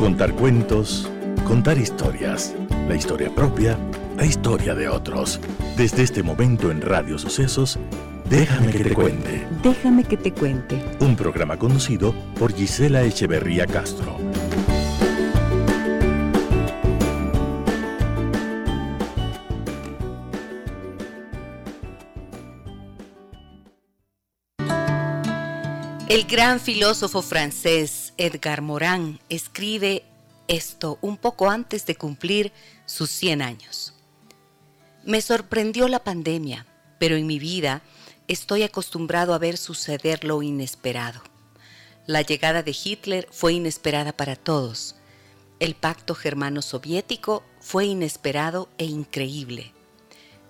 Contar cuentos, contar historias, la historia propia, la historia de otros. Desde este momento en Radio Sucesos, Déjame que te cuente. Déjame que te cuente. Un programa conducido por Gisela Echeverría Castro. El gran filósofo francés Edgar Morin escribe esto un poco antes de cumplir sus 100 años. Me sorprendió la pandemia, pero en mi vida estoy acostumbrado a ver suceder lo inesperado. La llegada de Hitler fue inesperada para todos. El pacto germano-soviético fue inesperado e increíble.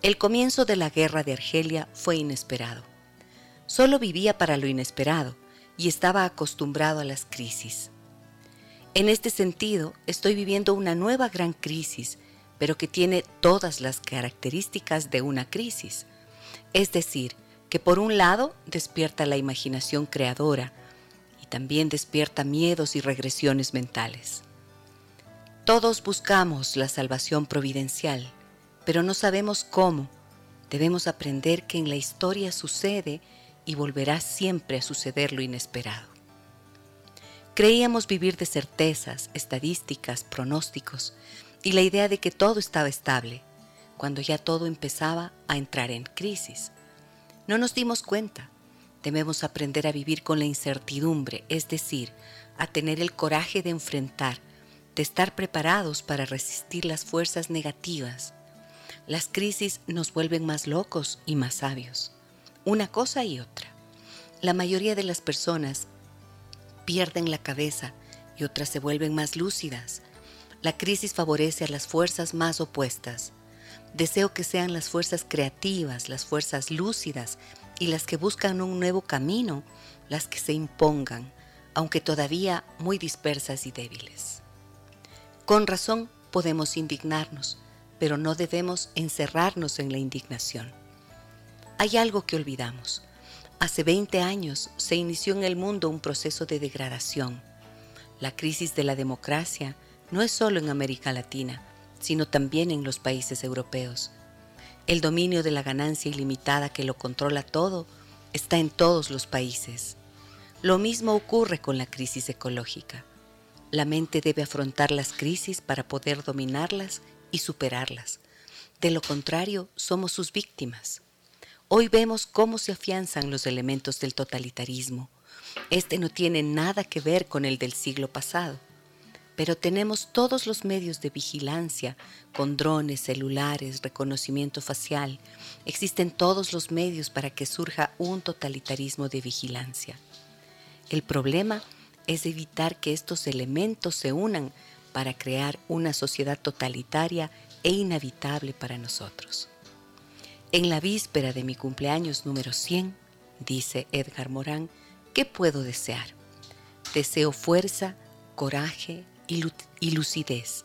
El comienzo de la guerra de Argelia fue inesperado. Solo vivía para lo inesperado y estaba acostumbrado a las crisis. En este sentido, estoy viviendo una nueva gran crisis, pero que tiene todas las características de una crisis. Es decir, que por un lado despierta la imaginación creadora y también despierta miedos y regresiones mentales. Todos buscamos la salvación providencial, pero no sabemos cómo. Debemos aprender que en la historia sucede y volverá siempre a suceder lo inesperado. Creíamos vivir de certezas, estadísticas, pronósticos y la idea de que todo estaba estable, cuando ya todo empezaba a entrar en crisis. No nos dimos cuenta. Debemos aprender a vivir con la incertidumbre, es decir, a tener el coraje de enfrentar, de estar preparados para resistir las fuerzas negativas. Las crisis nos vuelven más locos y más sabios una cosa y otra. La mayoría de las personas pierden la cabeza y otras se vuelven más lúcidas. La crisis favorece a las fuerzas más opuestas. Deseo que sean las fuerzas creativas, las fuerzas lúcidas y las que buscan un nuevo camino, las que se impongan, aunque todavía muy dispersas y débiles. Con razón podemos indignarnos, pero no debemos encerrarnos en la indignación. Hay algo que olvidamos. Hace 20 años se inició en el mundo un proceso de degradación. La crisis de la democracia no es solo en América Latina, sino también en los países europeos. El dominio de la ganancia ilimitada que lo controla todo está en todos los países. Lo mismo ocurre con la crisis ecológica. La mente debe afrontar las crisis para poder dominarlas y superarlas. De lo contrario, somos sus víctimas. Hoy vemos cómo se afianzan los elementos del totalitarismo. Este no tiene nada que ver con el del siglo pasado, pero tenemos todos los medios de vigilancia, con drones, celulares, reconocimiento facial. Existen todos los medios para que surja un totalitarismo de vigilancia. El problema es evitar que estos elementos se unan para crear una sociedad totalitaria e inhabitable para nosotros. En la víspera de mi cumpleaños número 100, dice Edgar Morán, ¿qué puedo desear? Deseo fuerza, coraje y lucidez.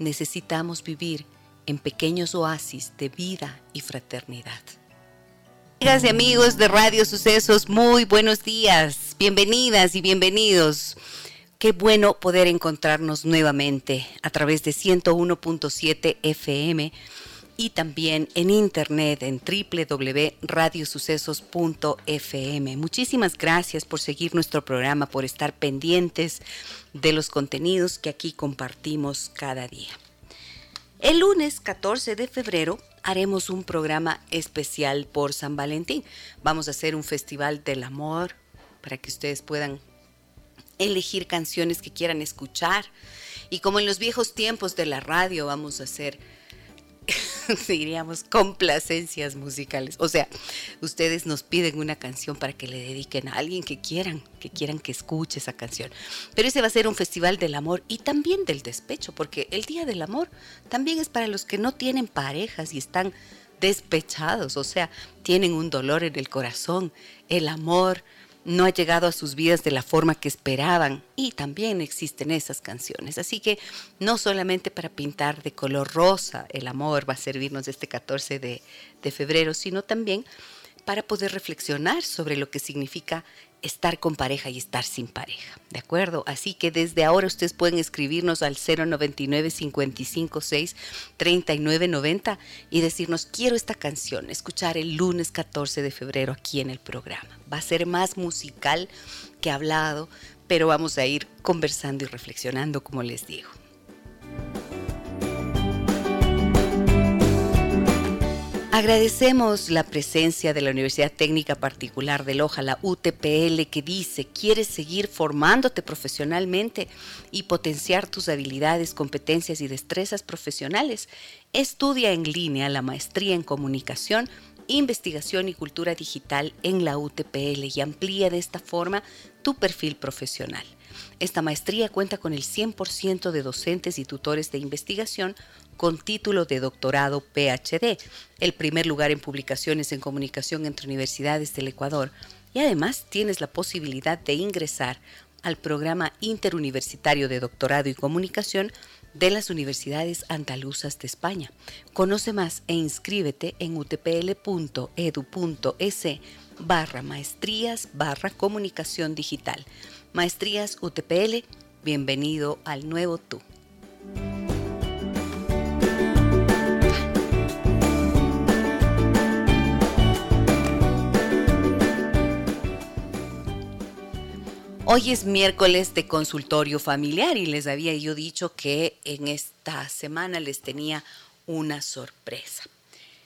Necesitamos vivir en pequeños oasis de vida y fraternidad. Amigas y amigos de Radio Sucesos, muy buenos días, bienvenidas y bienvenidos. Qué bueno poder encontrarnos nuevamente a través de 101.7 FM y también en internet en www.radiosucesos.fm. Muchísimas gracias por seguir nuestro programa, por estar pendientes de los contenidos que aquí compartimos cada día. El lunes 14 de febrero haremos un programa especial por San Valentín. Vamos a hacer un festival del amor para que ustedes puedan elegir canciones que quieran escuchar. Y como en los viejos tiempos de la radio, vamos a hacer diríamos, complacencias musicales. O sea, ustedes nos piden una canción para que le dediquen a alguien que quieran, que quieran que escuche esa canción. Pero ese va a ser un festival del amor y también del despecho, porque el Día del Amor también es para los que no tienen parejas y están despechados, o sea, tienen un dolor en el corazón. El amor no ha llegado a sus vidas de la forma que esperaban y también existen esas canciones. Así que no solamente para pintar de color rosa el amor va a servirnos este 14 de, de febrero, sino también para poder reflexionar sobre lo que significa estar con pareja y estar sin pareja, ¿de acuerdo? Así que desde ahora ustedes pueden escribirnos al 099 556 3990 y decirnos quiero esta canción, escuchar el lunes 14 de febrero aquí en el programa. Va a ser más musical que hablado, pero vamos a ir conversando y reflexionando como les digo. Agradecemos la presencia de la Universidad Técnica Particular de Loja, la UTPL, que dice, ¿quieres seguir formándote profesionalmente y potenciar tus habilidades, competencias y destrezas profesionales? Estudia en línea la maestría en comunicación, investigación y cultura digital en la UTPL y amplía de esta forma tu perfil profesional. Esta maestría cuenta con el 100% de docentes y tutores de investigación con título de doctorado PhD, el primer lugar en publicaciones en comunicación entre universidades del Ecuador, y además tienes la posibilidad de ingresar al programa interuniversitario de doctorado y comunicación de las universidades andaluzas de España. Conoce más e inscríbete en utpl.edu.es barra maestrías barra comunicación digital. Maestrías UTPL, bienvenido al nuevo tú. Hoy es miércoles de consultorio familiar y les había yo dicho que en esta semana les tenía una sorpresa.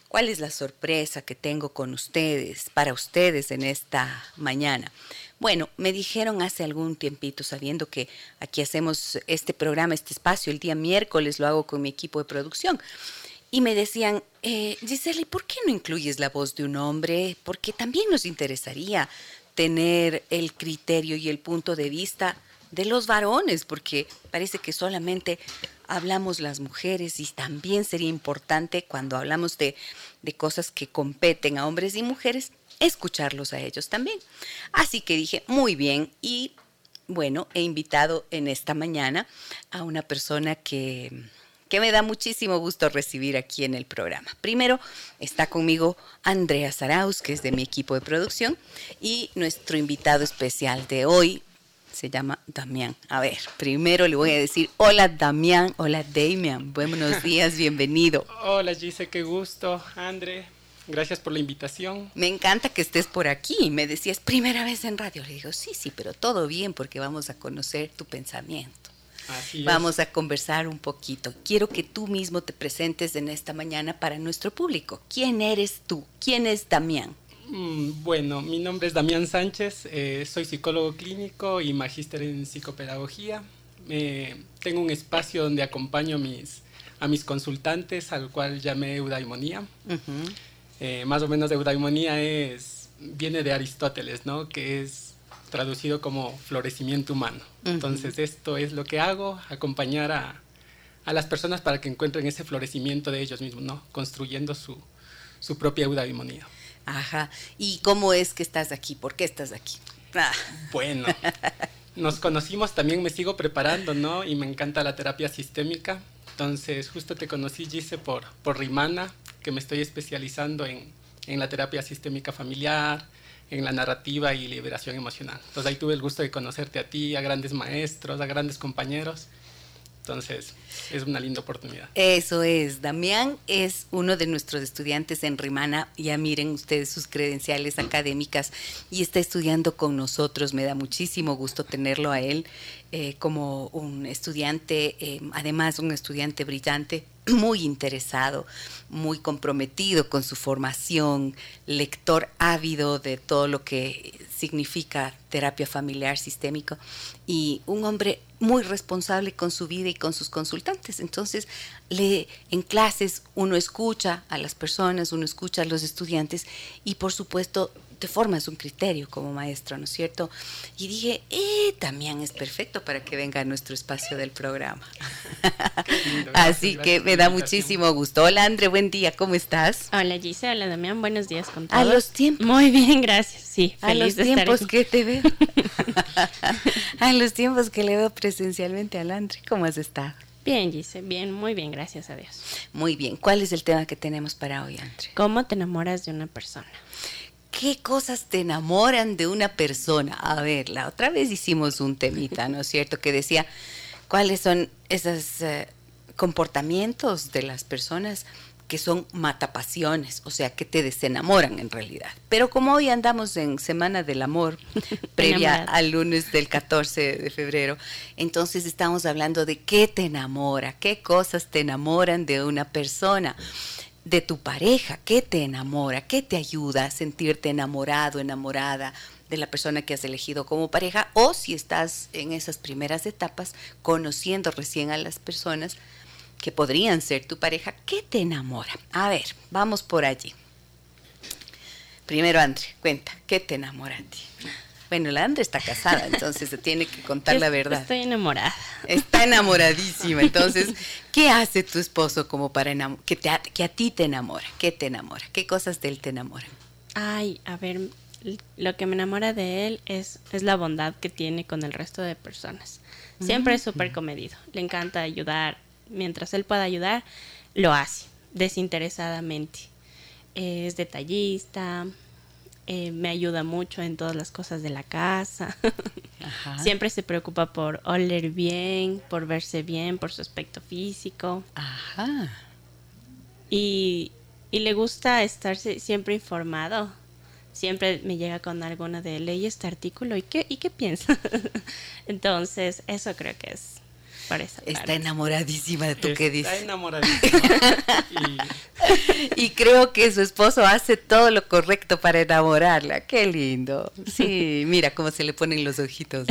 ¿Cuál es la sorpresa que tengo con ustedes, para ustedes en esta mañana? Bueno, me dijeron hace algún tiempito, sabiendo que aquí hacemos este programa, este espacio, el día miércoles lo hago con mi equipo de producción. Y me decían, eh, Giselle, ¿por qué no incluyes la voz de un hombre? Porque también nos interesaría tener el criterio y el punto de vista de los varones, porque parece que solamente hablamos las mujeres y también sería importante cuando hablamos de, de, cosas que competen a hombres y mujeres, escucharlos a ellos también. Así que dije, muy bien, y bueno, he invitado en esta mañana a una persona que que me da muchísimo gusto recibir aquí en el programa. Primero está conmigo Andrea Saraus, que es de mi equipo de producción, y nuestro invitado especial de hoy se llama Damián. A ver, primero le voy a decir, hola Damián, hola Damian, buenos días, bienvenido. Hola Gise, qué gusto, Andre. Gracias por la invitación. Me encanta que estés por aquí. Me decías, primera vez en radio. Le digo, sí, sí, pero todo bien porque vamos a conocer tu pensamiento. Vamos a conversar un poquito. Quiero que tú mismo te presentes en esta mañana para nuestro público. ¿Quién eres tú? ¿Quién es Damián? Mm, bueno, mi nombre es Damián Sánchez, eh, soy psicólogo clínico y magíster en psicopedagogía. tengo un espacio donde acompaño mis, a mis consultantes, al cual llamé eudaimonía. Eh, más o menos eudaimonía es, viene de Aristóteles, ¿no? Que es traducido como florecimiento humano. Entonces esto es lo que hago, acompañar a, a, las personas para que encuentren ese florecimiento de ellos mismos, ¿no? Construyendo su, su propia eudaimonia. Ajá. ¿Y cómo es que estás aquí? ¿Por qué estás aquí? Ah. Bueno, nos conocimos, también me sigo preparando, ¿no? Y me encanta la terapia sistémica. Entonces, justo te conocí, Gise, por, por Rimana, que me estoy especializando en, en la terapia sistémica familiar, en la narrativa y liberación emocional. Entonces ahí tuve el gusto de conocerte a ti, a grandes maestros, a grandes compañeros. Entonces, es una linda oportunidad. Eso es. Damián es uno de nuestros estudiantes en Rimana. Ya miren ustedes sus credenciales académicas y está estudiando con nosotros. Me da muchísimo gusto tenerlo a él eh, como un estudiante, eh, además un estudiante brillante, muy interesado, muy comprometido con su formación, lector ávido de todo lo que significa terapia familiar sistémico y un hombre muy responsable con su vida y con sus consultantes. Entonces, le, en clases uno escucha a las personas, uno escucha a los estudiantes y por supuesto te formas un criterio como maestro, ¿no es cierto? Y dije, eh, también es perfecto para que venga a nuestro espacio del programa. Así que me da muchísimo gusto. Hola, Andre, buen día, ¿cómo estás? Hola, Gise, hola, Damián, buenos días con todos. A los tiempos. Muy bien, gracias. Sí, a los tiempos que te veo. a los tiempos que le veo presencialmente al Andre, ¿cómo has estado? Bien, Gise, bien, muy bien, gracias a Dios. Muy bien. ¿Cuál es el tema que tenemos para hoy, Andre? ¿Cómo te enamoras de una persona? ¿Qué cosas te enamoran de una persona? A ver, la otra vez hicimos un temita, ¿no es cierto? Que decía, ¿cuáles son esos eh, comportamientos de las personas que son matapasiones, o sea, que te desenamoran en realidad. Pero como hoy andamos en Semana del Amor, previa al lunes del 14 de febrero, entonces estamos hablando de qué te enamora, qué cosas te enamoran de una persona de tu pareja, qué te enamora, qué te ayuda a sentirte enamorado, enamorada de la persona que has elegido como pareja o si estás en esas primeras etapas conociendo recién a las personas que podrían ser tu pareja, ¿qué te enamora? A ver, vamos por allí. Primero, Andre, cuenta, ¿qué te enamora a ti? Bueno, la Andre está casada, entonces se tiene que contar la verdad. Estoy enamorada. Está enamoradísima. Entonces, ¿qué hace tu esposo como para que, te, que a ti te enamora? ¿Qué te enamora? ¿Qué cosas de él te enamoran? Ay, a ver, lo que me enamora de él es, es la bondad que tiene con el resto de personas. Siempre es súper comedido. Le encanta ayudar. Mientras él pueda ayudar, lo hace desinteresadamente. Es detallista, eh, me ayuda mucho en todas las cosas de la casa. Siempre se preocupa por oler bien, por verse bien, por su aspecto físico. Ajá. Y, y le gusta estar siempre informado. Siempre me llega con alguna de ley este artículo y qué, y qué piensa. Entonces, eso creo que es Está enamoradísima de tú que dices. Está enamoradísima. y... creo que su esposo hace todo lo correcto para enamorarla. Qué lindo. Sí, mira cómo se le ponen los ojitos.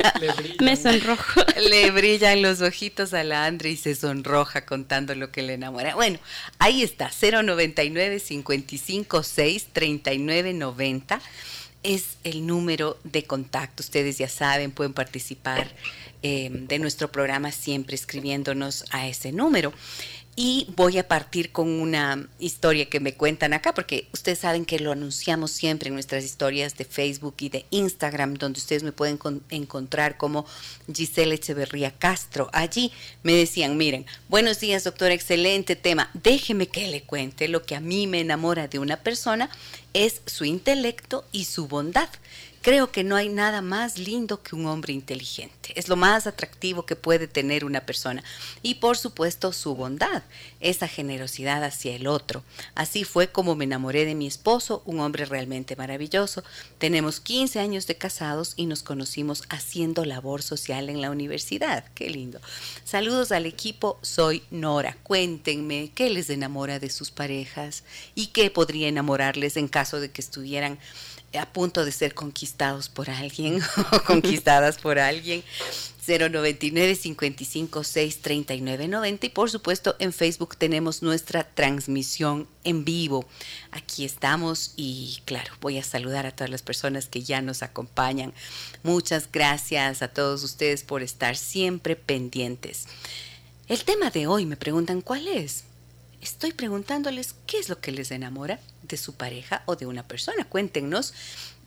Me sonrojo. Le brillan los ojitos a la Andre y se sonroja contando lo que le enamora. Bueno, ahí está, 099 556 3990 es el número de contacto. Ustedes ya saben, pueden participar eh, de nuestro programa siempre escribiéndonos a ese número. Y voy a partir con una historia que me cuentan acá, porque ustedes saben que lo anunciamos siempre en nuestras historias de Facebook y de Instagram, donde ustedes me pueden encontrar como Giselle Echeverría Castro. Allí me decían, miren, buenos días doctor, excelente tema. Déjeme que le cuente lo que a mí me enamora de una persona es su intelecto y su bondad. Creo que no hay nada más lindo que un hombre inteligente. Es lo más atractivo que puede tener una persona. Y por supuesto su bondad, esa generosidad hacia el otro. Así fue como me enamoré de mi esposo, un hombre realmente maravilloso. Tenemos 15 años de casados y nos conocimos haciendo labor social en la universidad. Qué lindo. Saludos al equipo, soy Nora. Cuéntenme qué les enamora de sus parejas y qué podría enamorarles en caso de que estuvieran a punto de ser conquistados por alguien o conquistadas por alguien. 099 55 6 39 90 y por supuesto en Facebook tenemos nuestra transmisión en vivo. Aquí estamos y claro, voy a saludar a todas las personas que ya nos acompañan. Muchas gracias a todos ustedes por estar siempre pendientes. El tema de hoy me preguntan cuál es. Estoy preguntándoles qué es lo que les enamora de su pareja o de una persona. Cuéntenos,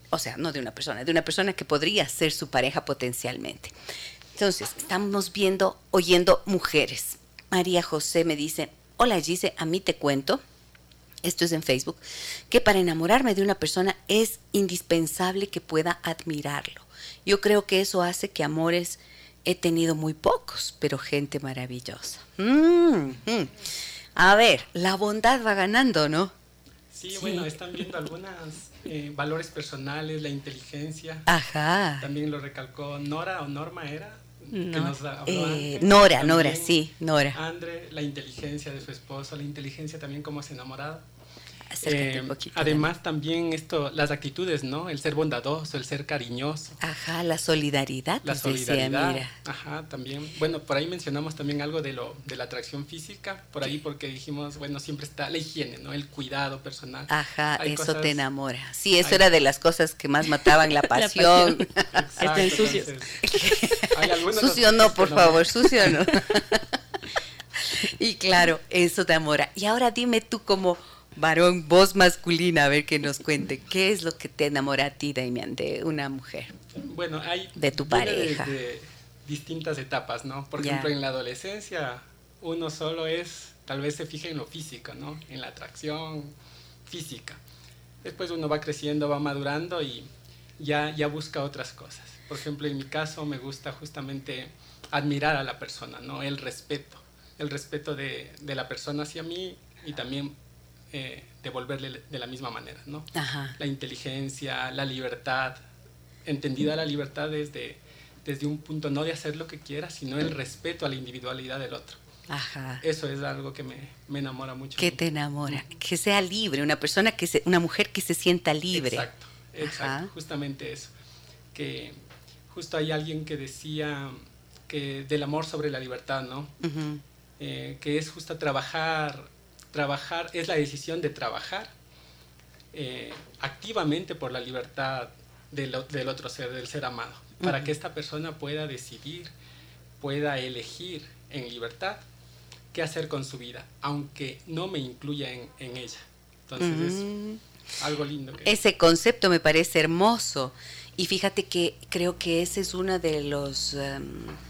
o sea, no de una persona, de una persona que podría ser su pareja potencialmente. Entonces, estamos viendo, oyendo mujeres. María José me dice, hola Gise, a mí te cuento, esto es en Facebook, que para enamorarme de una persona es indispensable que pueda admirarlo. Yo creo que eso hace que amores he tenido muy pocos, pero gente maravillosa. Mm, mm. A ver, la bondad va ganando, ¿no? Sí, bueno, están viendo algunos eh, valores personales, la inteligencia. Ajá. También lo recalcó Nora o Norma era. Eh, Nora, Nora, sí, Nora. Andre, la inteligencia de su esposo, la inteligencia también como es enamorado. Eh, además también esto, las actitudes, ¿no? El ser bondadoso, el ser cariñoso. Ajá, la solidaridad. La solidaridad. mira. Ajá, también. Bueno, por ahí mencionamos también algo de lo de la atracción física, por ahí porque dijimos, bueno, siempre está la higiene, ¿no? El cuidado personal. Ajá, eso te enamora. Sí, eso era de las cosas que más mataban la pasión. Estén sucios. sucio no, por favor, sucio no. y claro, eso te enamora. Y ahora dime tú como varón, voz masculina, a ver que nos cuente. ¿Qué es lo que te enamora a ti, Damián, de una mujer? Bueno, hay... De tu pareja. De distintas etapas, ¿no? Por ejemplo, en la adolescencia, uno solo es, tal vez se fija en lo físico, ¿no? En la atracción física. Después uno va creciendo, va madurando y ya, ya busca otras cosas. Por ejemplo, en mi caso me gusta justamente admirar a la persona, ¿no? El respeto, el respeto de, de la persona hacia mí y también eh, devolverle de la misma manera, ¿no? La inteligencia, la libertad, entendida la libertad desde, desde un punto no de hacer lo que quiera, sino el respeto a la individualidad del otro. Ajá. Eso es algo que me, me enamora mucho. ¿Qué te enamora? Que sea libre, una persona que se, una mujer que se sienta libre. Exacto, exacto, justamente eso. Que justo hay alguien que decía que del amor sobre la libertad, ¿no? Eh, que es justo trabajar, trabajar, es la decisión de trabajar eh, activamente por la libertad del, del, otro ser, del ser amado, para que esta persona pueda decidir, pueda elegir en libertad qué hacer con su vida, aunque no me incluya en, en ella. Entonces es algo lindo. Ese concepto me parece hermoso y fíjate que creo que ese es uno de los... Um,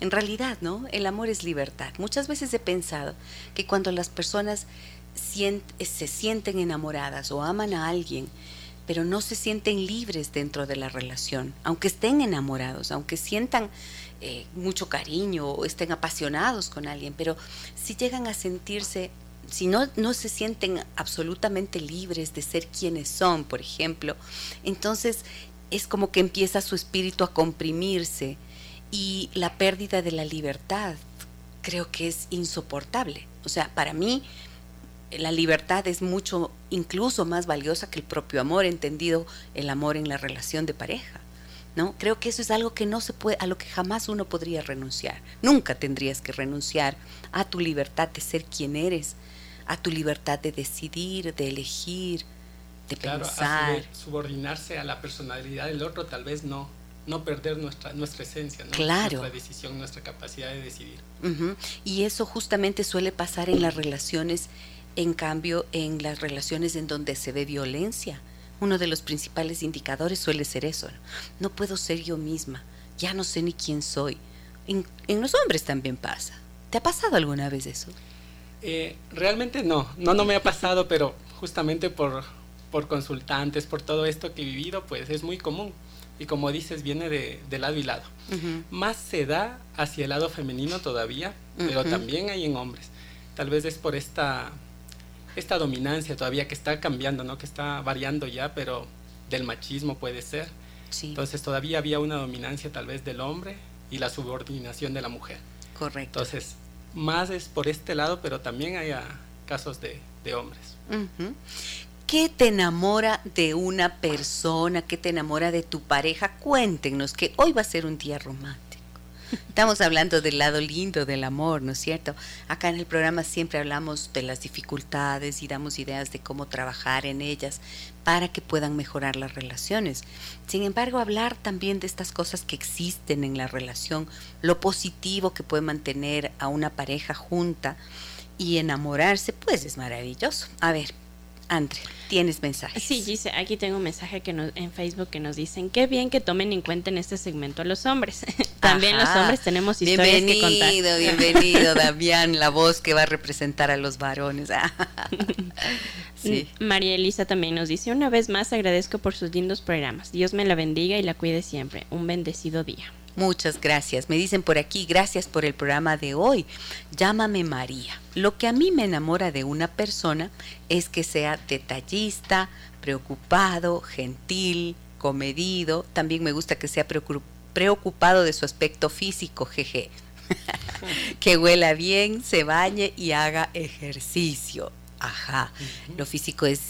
en realidad, ¿no? El amor es libertad. Muchas veces he pensado que cuando las personas se sienten enamoradas o aman a alguien, pero no se sienten libres dentro de la relación, aunque estén enamorados, aunque sientan eh, mucho cariño o estén apasionados con alguien, pero si llegan a sentirse, si no, no se sienten absolutamente libres de ser quienes son, por ejemplo, entonces es como que empieza su espíritu a comprimirse y la pérdida de la libertad creo que es insoportable. O sea, para mí la libertad es mucho, incluso más valiosa que el propio amor, entendido el amor en la relación de pareja. ¿No? Creo que eso es algo que no se puede, a lo que jamás uno podría renunciar. Nunca tendrías que renunciar a tu libertad de ser quien eres, a tu libertad de decidir, de elegir, de pensar. subordinarse a la personalidad del otro, tal vez no, no perder nuestra, nuestra esencia, nuestra decisión, nuestra capacidad de decidir. Y eso justamente suele pasar en las relaciones en cambio, en las relaciones en donde se ve violencia, uno de los principales indicadores suele ser eso. No, puedo ser yo misma, ya no sé ni quién soy. En, los hombres también pasa. ¿Te ha pasado alguna vez eso? Eh, realmente no, no, no me ha pasado, pero justamente por, por consultantes, por todo esto que he vivido, pues es muy común. Y como dices, viene de, lado y lado. Más se da hacia el lado femenino todavía, pero también hay en hombres. Tal vez es por esta esta dominancia todavía que está cambiando, ¿no? Que está variando ya, pero del machismo puede ser. Entonces todavía había una dominancia tal vez del hombre y la subordinación de la mujer. Correcto. Entonces, más es por este lado, pero también hay casos de, hombres. ¿Qué te enamora de una persona? ¿Qué te enamora de tu pareja? Cuéntenos que hoy va a ser un día romántico. Estamos hablando del lado lindo del amor, ¿no es cierto? Acá en el programa siempre hablamos de las dificultades y damos ideas de cómo trabajar en ellas para que puedan mejorar las relaciones. Sin embargo, hablar también de estas cosas que existen en la relación, lo positivo que puede mantener a una pareja junta y enamorarse, pues es maravilloso. A ver, Andre, tienes mensajes. Sí, dice, aquí tengo un mensaje que en Facebook que nos dicen, qué bien que tomen en cuenta en este segmento a los hombres. También los hombres tenemos historias que contar. Bienvenido, bienvenido, Damián, la voz que va a representar a los varones. sí. María Elisa también nos dice, una vez más agradezco por sus lindos programas. Dios me la bendiga y la cuide siempre. Un bendecido día. Muchas gracias. Me dicen por aquí, gracias por el programa de hoy. Llámame María. Lo que a mí me enamora de una persona es que sea detallista, preocupado, gentil, comedido. También me gusta que sea preocupado de su aspecto físico, jeje. que huela bien, se bañe y haga ejercicio. Ajá. Lo físico es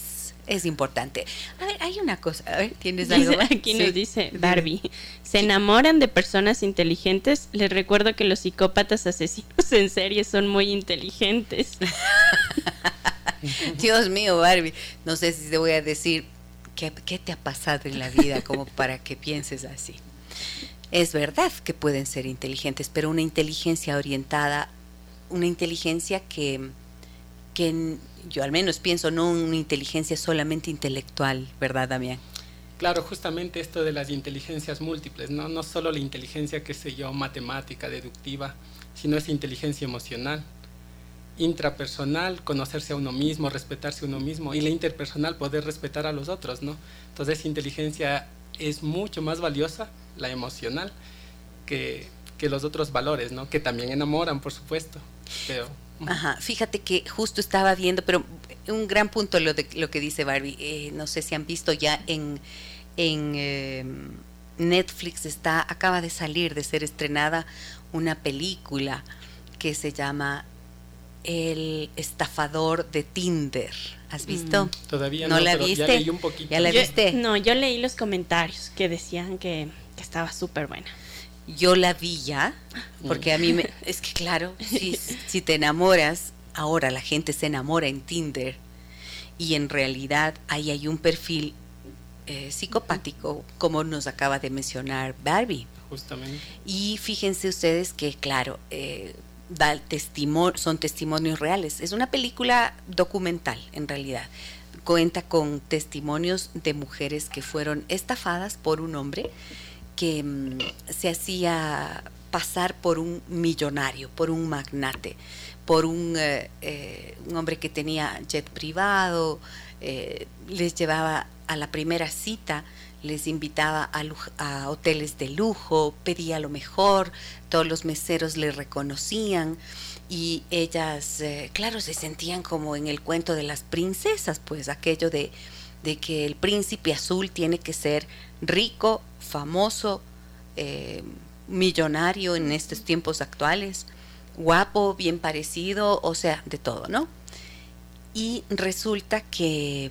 es importante. A ver, hay una cosa, a ver, ¿tienes algo? Aquí nos dice Barbie, ¿se enamoran de personas inteligentes? Les recuerdo que los psicópatas asesinos en serie son muy inteligentes. Dios mío, Barbie, no sé si te voy a decir qué, qué te ha pasado en la vida como para que pienses así. Es verdad que pueden ser inteligentes, pero una inteligencia orientada, una inteligencia que que yo al menos pienso no una inteligencia solamente intelectual, ¿verdad, Damián? Claro, justamente esto de las inteligencias múltiples, ¿no? No solo la inteligencia, que sé yo, matemática, deductiva, sino esa inteligencia emocional. intrapersonal, conocerse a uno mismo, respetarse a uno mismo, y la interpersonal, poder respetar a los otros, ¿no? Entonces, inteligencia es mucho más valiosa, la emocional, que, que los otros valores, ¿no? Que también enamoran, por supuesto, pero... Ajá, fíjate que justo estaba viendo, pero un gran punto lo, de, lo que dice Barbie, eh, no sé si han visto ya en, en eh, Netflix, está, acaba de salir, de ser estrenada una película que se llama El estafador de Tinder. ¿Has visto? Mm, todavía no, la viste. Ya leí un poquito. ¿Ya la viste? No, yo leí los comentarios que decían que, que estaba súper buena yo la vi ya, porque a mí me, es que claro, si, si te enamoras, ahora la gente se enamora en Tinder y en realidad ahí hay un perfil eh, psicopático, como nos acaba de mencionar Barbie. Justamente. Y fíjense ustedes que, claro, eh, da testimonio, son testimonios reales. Es una película documental, en realidad. Cuenta con testimonios de mujeres que fueron estafadas por un hombre que mm, se hacía pasar por un millonario, por un magnate, por un, eh, eh, un hombre que tenía jet privado, eh, les llevaba a la primera cita, les invitaba a, hoteles de lujo, pedía lo mejor, todos los meseros le reconocían y ellas, claro, se sentían como en el cuento de las princesas, pues aquello de, de que el príncipe azul tiene que ser rico, famoso, eh, millonario en estos tiempos actuales, guapo, bien parecido, o sea, de todo, ¿no? Y resulta que,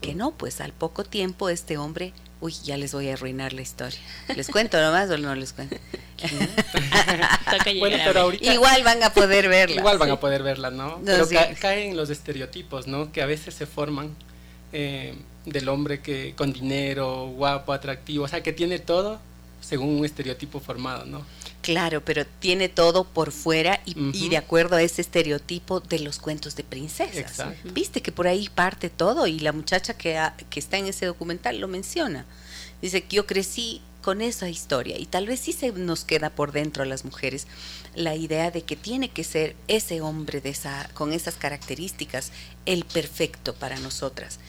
que no, pues al poco tiempo este hombre, uy, ya les voy a arruinar la historia. ¿Les cuento nomás o no les cuento? igual van a poder verla. Igual van a poder verla, ¿no? Pero caen los estereotipos, ¿no? Que a veces se forman eh, del hombre que con dinero, guapo, atractivo, o sea, que tiene todo según un estereotipo formado, ¿no? Claro, pero tiene todo por fuera y, de acuerdo a ese estereotipo de los cuentos de princesas. Viste que por ahí parte todo y la muchacha que, que está en ese documental lo menciona. Dice que yo crecí con esa historia y tal vez sí se nos queda por dentro a las mujeres la idea de que tiene que ser ese hombre de esa, con esas características el perfecto para nosotras.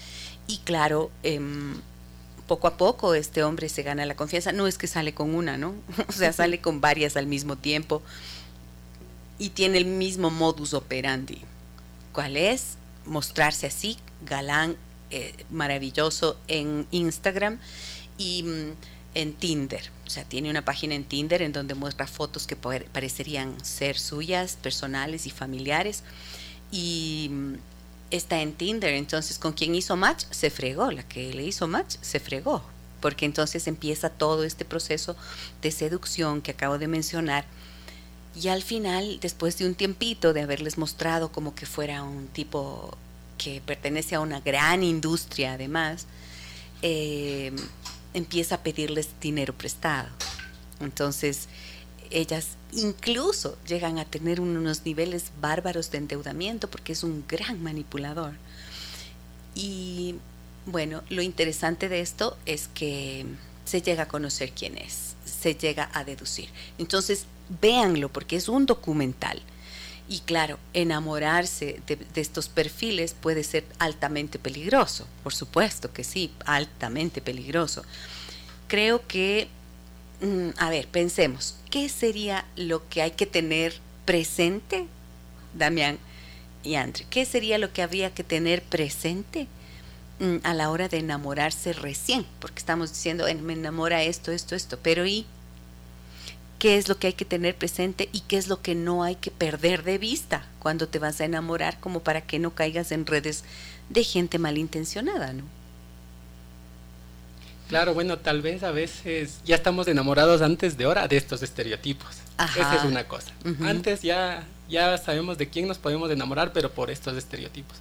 Y claro, em, poco a poco este hombre se gana la confianza. No es que sale con una, ¿no? O sea, sale con varias al mismo tiempo y tiene el mismo modus operandi. ¿Cuál es? Mostrarse así, galán, eh, maravilloso en Instagram y mm, en Tinder. O sea, tiene una página en Tinder en donde muestra fotos que parecerían ser suyas, personales y familiares. Y mm, está en Tinder, entonces con quien hizo match se fregó, la que le hizo match se fregó, porque entonces empieza todo este proceso de seducción que acabo de mencionar. Y al final, después de un tiempito de haberles mostrado como que fuera un tipo que pertenece a una gran industria además, eh, empieza a pedirles dinero prestado. Entonces, ellas incluso llegan a tener unos niveles bárbaros de endeudamiento porque es un gran manipulador. Y bueno, lo interesante de esto es que se llega a conocer quién es, se llega a deducir. Entonces, véanlo porque es un documental. Y claro, enamorarse de, de, estos perfiles puede ser altamente peligroso, por supuesto que sí, altamente peligroso. Creo que a ver, pensemos, ¿qué sería lo que hay que tener presente, Damián y Andre? ¿Qué sería lo que habría que tener presente mm, a la hora de enamorarse recién? Porque estamos diciendo, me enamora esto, esto, esto, pero ¿y qué es lo que hay que tener presente y qué es lo que no hay que perder de vista cuando te vas a enamorar como para que no caigas en redes de gente malintencionada, ¿no? Claro, bueno, tal vez a veces ya estamos enamorados antes de hora de estos estereotipos. Esa es una cosa. Antes ya, ya sabemos de quién nos podemos enamorar, pero por estos estereotipos.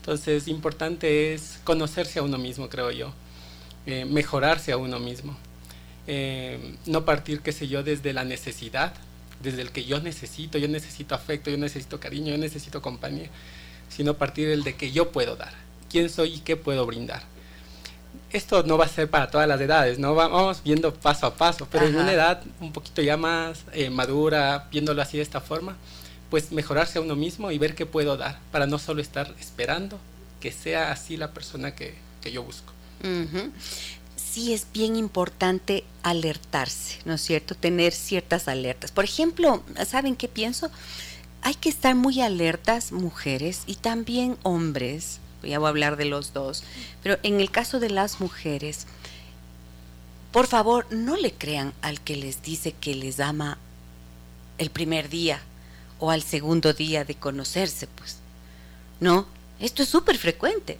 Entonces, importante es conocerse a uno mismo, creo yo. Eh, mejorarse a uno mismo. Eh, no partir, qué sé yo, desde la necesidad, desde el que yo necesito, yo necesito afecto, yo necesito cariño, yo necesito compañía, sino partir del de que yo puedo dar, quién soy y qué puedo brindar esto no va a ser para todas las edades, ¿no? Vamos viendo paso a paso, pero en una edad un poquito ya más eh, madura, viéndolo así de esta forma, pues mejorarse a uno mismo y ver qué puedo dar, para no solo estar esperando que sea así la persona que, que yo busco. Sí es bien importante alertarse, ¿no es cierto? Tener ciertas alertas. Por ejemplo, ¿saben qué pienso? Hay que estar muy alertas mujeres y también hombres, ya voy a hablar de los dos, pero en el caso de las mujeres, por favor, no le crean al que les dice que les ama el primer día o al segundo día de conocerse, pues. No, esto es súper frecuente.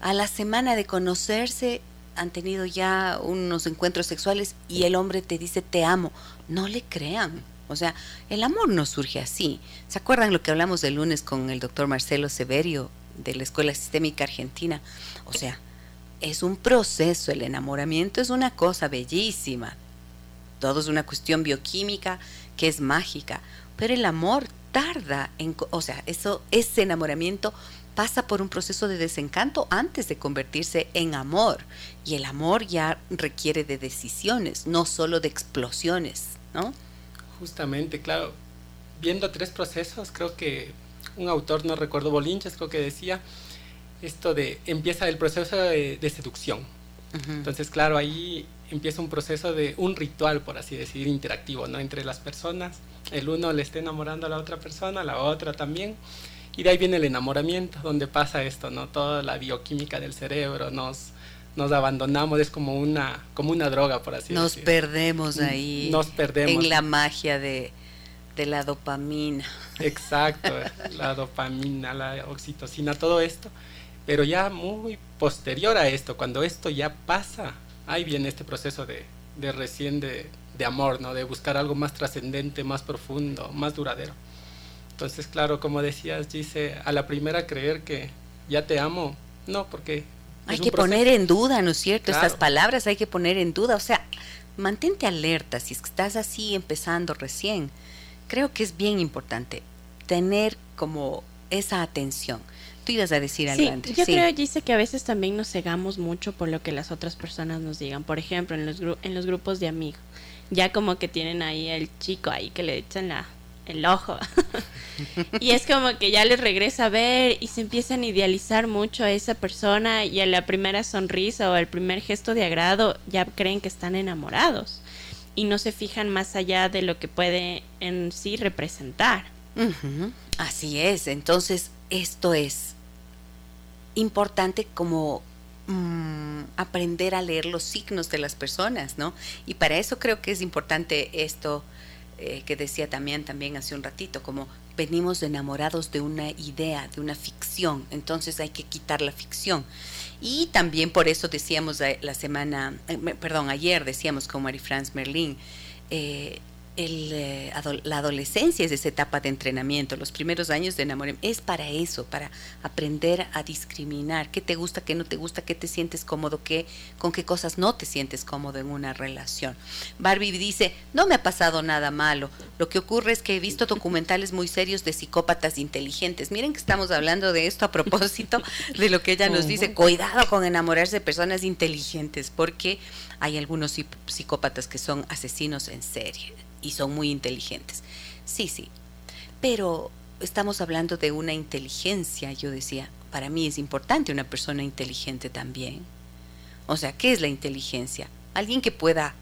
A la semana de conocerse han tenido ya unos encuentros sexuales y el hombre te dice te amo. No le crean. O sea, el amor no surge así. ¿Se acuerdan lo que hablamos el lunes con el doctor Marcelo Severio de la Escuela Sistémica Argentina? O sea, es un proceso, el enamoramiento es una cosa bellísima. Todo es una cuestión bioquímica que es mágica, pero el amor tarda en, o sea, eso ese enamoramiento pasa por un proceso de desencanto antes de convertirse en amor y el amor ya requiere de decisiones, no solo de explosiones, ¿no? Justamente, claro. Viendo tres procesos, creo que un autor, no recuerdo Bolinches, creo que decía esto de empieza el proceso de, seducción. Entonces, claro, ahí empieza un proceso de un ritual, por así decir, interactivo, ¿no? Entre las personas. El uno le está enamorando a la otra persona, la otra también. Y de ahí viene el enamoramiento, donde pasa esto, ¿no? Toda la bioquímica del cerebro, nos, nos abandonamos, es como una, como una droga, por así nos decir. Nos perdemos ahí. Nos perdemos. En la magia de, de la dopamina. Exacto, la dopamina, la oxitocina, todo esto. Pero ya muy posterior a esto, cuando esto ya pasa, ahí viene este proceso de, de recién de, de amor, ¿no? De buscar algo más trascendente, más profundo, más duradero. Entonces, claro, como decías, dice, a la primera creer que ya te amo, no, porque... Hay que poner en duda, ¿no es cierto? Estas palabras hay que poner en duda, o sea, mantente alerta si estás así empezando recién. Creo que es bien importante tener como esa atención. Tú ibas a decir algo, sí, Yo creo, dice que a veces también nos cegamos mucho por lo que las otras personas nos digan. Por ejemplo, en los, en los grupos de amigos. Ya como que tienen ahí el chico ahí que le echan la, el ojo. y es como que ya les regresa a ver y se empiezan a idealizar mucho a esa persona y a la primera sonrisa o al primer gesto de agrado ya creen que están enamorados y no se fijan más allá de lo que puede en sí representar. Así es, entonces esto es importante como mm, aprender a leer los signos de las personas, ¿no? Y para eso creo que es importante esto eh, que decía también, también hace un ratito, como venimos enamorados de una idea, de una ficción, entonces hay que quitar la ficción. Y también por eso decíamos la semana, eh, perdón, ayer decíamos con Marie-France Merlin, eh, el, eh, la adolescencia es esa etapa de entrenamiento, los primeros años de enamoramiento, es para eso, para aprender a discriminar qué te gusta, qué no te gusta, qué te sientes cómodo, qué, con qué cosas no te sientes cómodo en una relación. Barbie dice, no me ha pasado nada malo, lo que ocurre es que he visto documentales muy serios de psicópatas inteligentes. Miren que estamos hablando de esto a propósito de lo que ella nos dice, cuidado con enamorarse de personas inteligentes, porque hay algunos psicópatas que son asesinos en serie y son muy inteligentes. Sí, sí, pero estamos hablando de una inteligencia, yo decía, para mí es importante una persona inteligente también. O sea, ¿qué es la inteligencia? Alguien que pueda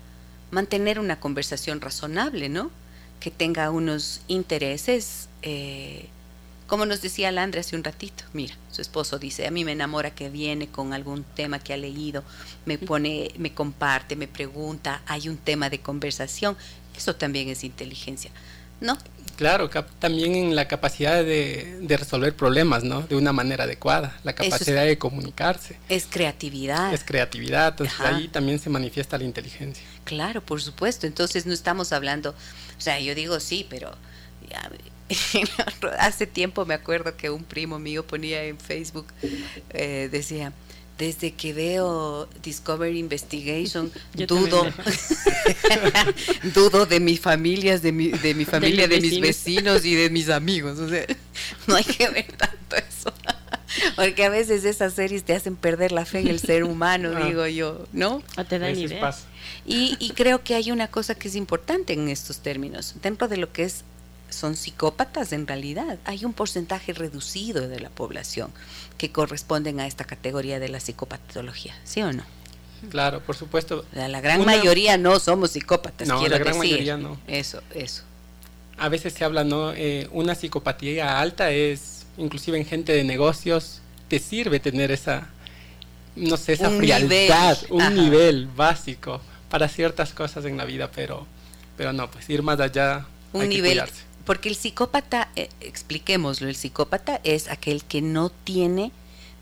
mantener una conversación razonable, ¿no? Que tenga unos intereses, eh, como nos decía Landre hace un ratito, mira, su esposo dice, a mí me enamora que viene con algún tema que ha leído, me pone, me comparte, me pregunta, hay un tema de conversación, eso también es inteligencia, ¿no? Claro, también en la capacidad de, resolver problemas, ¿no? De una manera adecuada, la capacidad de comunicarse. Es creatividad. Es creatividad, entonces ahí también se manifiesta la inteligencia. Claro, por supuesto, entonces no estamos hablando, o sea, yo digo sí, pero hace tiempo me acuerdo que un primo mío ponía en Facebook, eh, decía, desde que veo Discovery Investigation, dudo, dudo de mis familias, de mi, de mi familia, de, mis vecinos y de mis amigos. O sea, no hay que ver tanto eso. Porque a veces esas series te hacen perder la fe en el ser humano, digo yo, ¿no? O te dan ideas. Y, y creo que hay una cosa que es importante en estos términos, dentro de lo que es son psicópatas en realidad. Hay un porcentaje reducido de la población que corresponden a esta categoría de la psicopatología, ¿sí o no? Claro, por supuesto. La, gran mayoría no somos psicópatas, no, la gran mayoría no. Eso, eso. A veces se habla, ¿no? Eh, una psicopatía alta es, inclusive en gente de negocios, te sirve tener esa, no sé, esa frialdad, un nivel básico para ciertas cosas en la vida, pero, pero no, pues ir más allá. Un nivel, porque el psicópata, eh, expliquémoslo, el psicópata es aquel que no tiene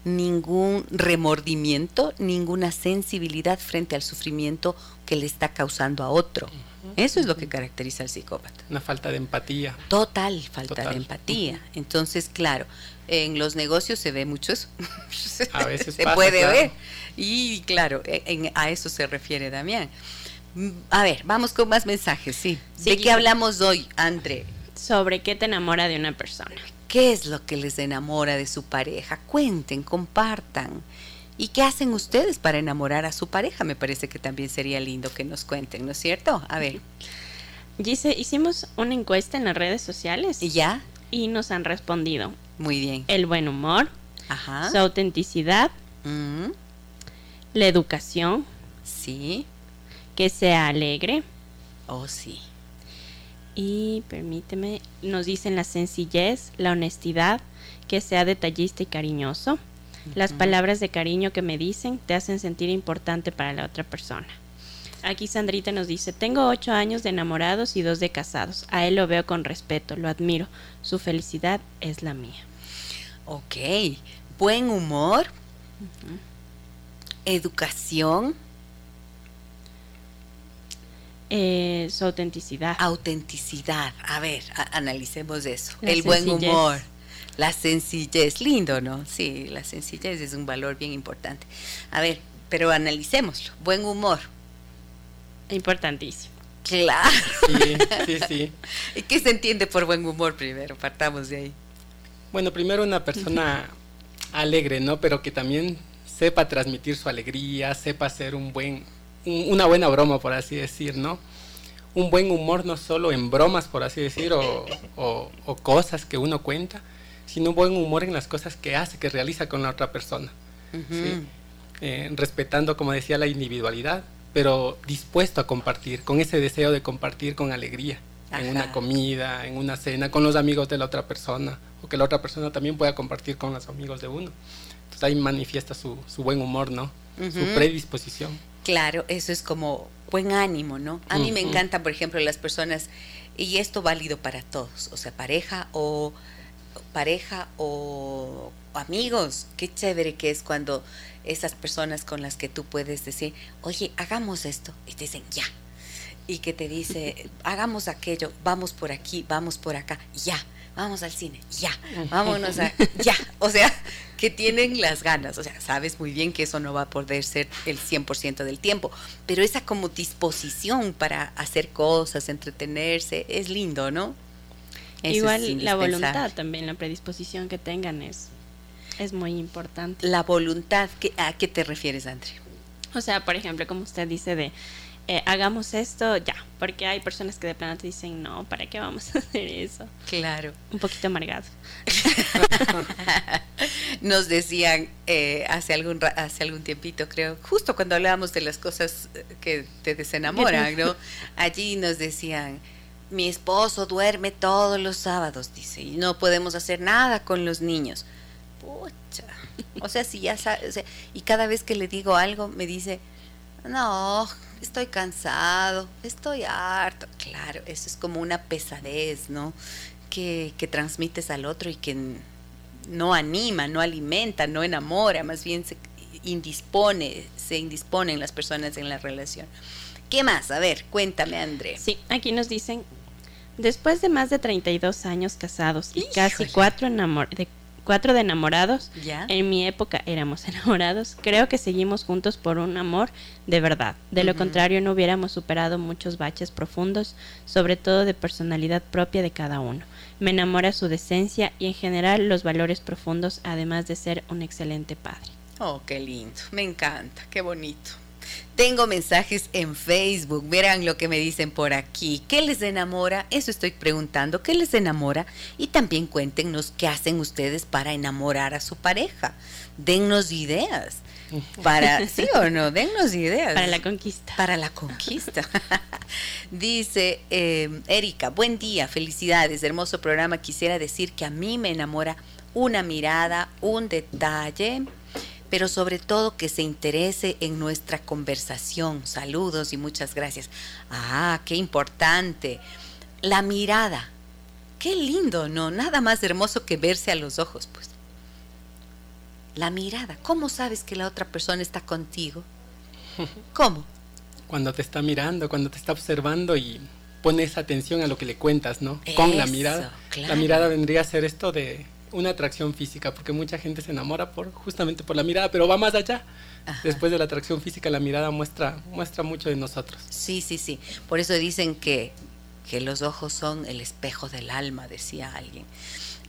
ningún remordimiento, ninguna sensibilidad frente al sufrimiento que le está causando a otro. Eso es lo que caracteriza al psicópata. Una falta de empatía. Total falta de empatía. Entonces, claro, en los negocios se ve mucho eso. A veces se puede ver. Y claro, e, a eso se refiere Damián. Mm, a ver, vamos con más mensajes, sí. ¿De qué hablamos hoy, André? Sobre qué te enamora de una persona. ¿Qué es lo que les enamora de su pareja? Cuenten, compartan. ¿Y qué hacen ustedes para enamorar a su pareja? Me parece que también sería lindo que nos cuenten, ¿no es cierto? A ver. Dice, hicimos una encuesta en las redes sociales. ¿Y ya? Y nos han respondido. Muy bien. El buen humor. Ajá. Su autenticidad. Mm. La educación. Sí. Que sea alegre. Oh, sí. Y permíteme, nos dicen la sencillez, la honestidad, que sea detallista y cariñoso. Las palabras de cariño que me dicen te hacen sentir importante para la otra persona. Aquí Sandrita nos dice, tengo ocho años de enamorados y dos de casados. A él lo veo con respeto, lo admiro. Su felicidad es la mía. Ok, buen humor, educación, eh, su autenticidad. Autenticidad. A ver, analicemos eso. el buen humor, la sencillez. Lindo, ¿no? Sí, la sencillez es un valor bien importante. A ver, pero analicémoslo. Buen humor. Importantísimo. Claro. Sí, sí, sí. ¿Y qué se entiende por buen humor primero? Partamos de ahí. Bueno, primero una persona alegre, ¿no? Pero que también sepa transmitir su alegría, sepa hacer un buen una buena broma, por así decir, ¿no? Un buen humor no solo en bromas, por así decir, o, cosas que uno cuenta, sino un buen humor en las cosas que hace, que realiza con la otra persona. Eh, respetando, como decía, la individualidad, pero dispuesto a compartir, con ese deseo de compartir con alegría, en una comida, en una cena, con los amigos de la otra persona, o que la otra persona también pueda compartir con los amigos de uno. Entonces ahí manifiesta su, buen humor, ¿no? Su predisposición. Claro, eso es como buen ánimo, ¿no? A mí me encantan, por ejemplo, las personas, y esto válido para todos, o sea, pareja o pareja o amigos, qué chévere que es cuando esas personas con las que tú puedes decir, oye, hagamos esto, y te dicen, ya, y que te dice, hagamos aquello, vamos por aquí, vamos por acá, ya vamos al cine, ya, vámonos a, ya, o sea, que tienen las ganas, o sea, sabes muy bien que eso no va a poder ser el 100% del tiempo, pero esa como disposición para hacer cosas, entretenerse, es lindo, ¿no? Igual la voluntad también, la predisposición que tengan es, es muy importante. La voluntad, ¿a qué te refieres, Andrea? O sea, por ejemplo, como usted dice de eh, hagamos esto ya, porque hay personas que de plano te dicen, no, ¿para qué vamos a hacer eso? Claro. Un poquito amargado. Nos decían eh, hace, algún, hace algún tiempito, creo, justo cuando hablábamos de las cosas que te desenamoran, ¿no? Allí nos decían, mi esposo duerme todos los sábados, dice, y no podemos hacer nada con los niños. Pucha. O sea, si ya sabes, y cada vez que le digo algo, me dice, no, estoy cansado, estoy harto. Claro, eso es como una pesadez, ¿no? Que, que transmites al otro y que no anima, no alimenta, no enamora, más bien se indispone, se indisponen las personas en la relación. ¿Qué más? A ver, cuéntame, André. Sí, aquí nos dicen, después de más de 32 años casados y casi cuatro enamor de cuatro de enamorados. En mi época éramos enamorados. Creo que seguimos juntos por un amor de verdad. De lo contrario, no hubiéramos superado muchos baches profundos, sobre todo de personalidad propia de cada uno. Me enamora su decencia y en general los valores profundos, además de ser un excelente padre. Oh, qué lindo. Me encanta. Qué bonito. Tengo mensajes en Facebook. Verán lo que me dicen por aquí. ¿Qué les enamora? Eso estoy preguntando. ¿Qué les enamora? Y también cuéntenos qué hacen ustedes para enamorar a su pareja. Dennos ideas. Para, ¿sí o no? Dennos ideas. Para la conquista. Para la conquista. Dice eh, Erika, buen día, felicidades, hermoso programa. Quisiera decir que a mí me enamora una mirada, un detalle, pero sobre todo que se interese en nuestra conversación. Saludos y muchas gracias. Ah, qué importante. La mirada. Qué lindo, ¿no? Nada más hermoso que verse a los ojos, pues. La mirada. ¿Cómo sabes que la otra persona está contigo? ¿Cómo? Cuando te está mirando, cuando te está observando y pones atención a lo que le cuentas, ¿no? Con la mirada. La mirada vendría a ser esto de una atracción física, porque mucha gente se enamora por justamente por la mirada, pero va más allá. Después de la atracción física, la mirada muestra muestra mucho de nosotros. Sí, sí, sí. Por eso dicen que que los ojos son el espejo del alma, decía alguien.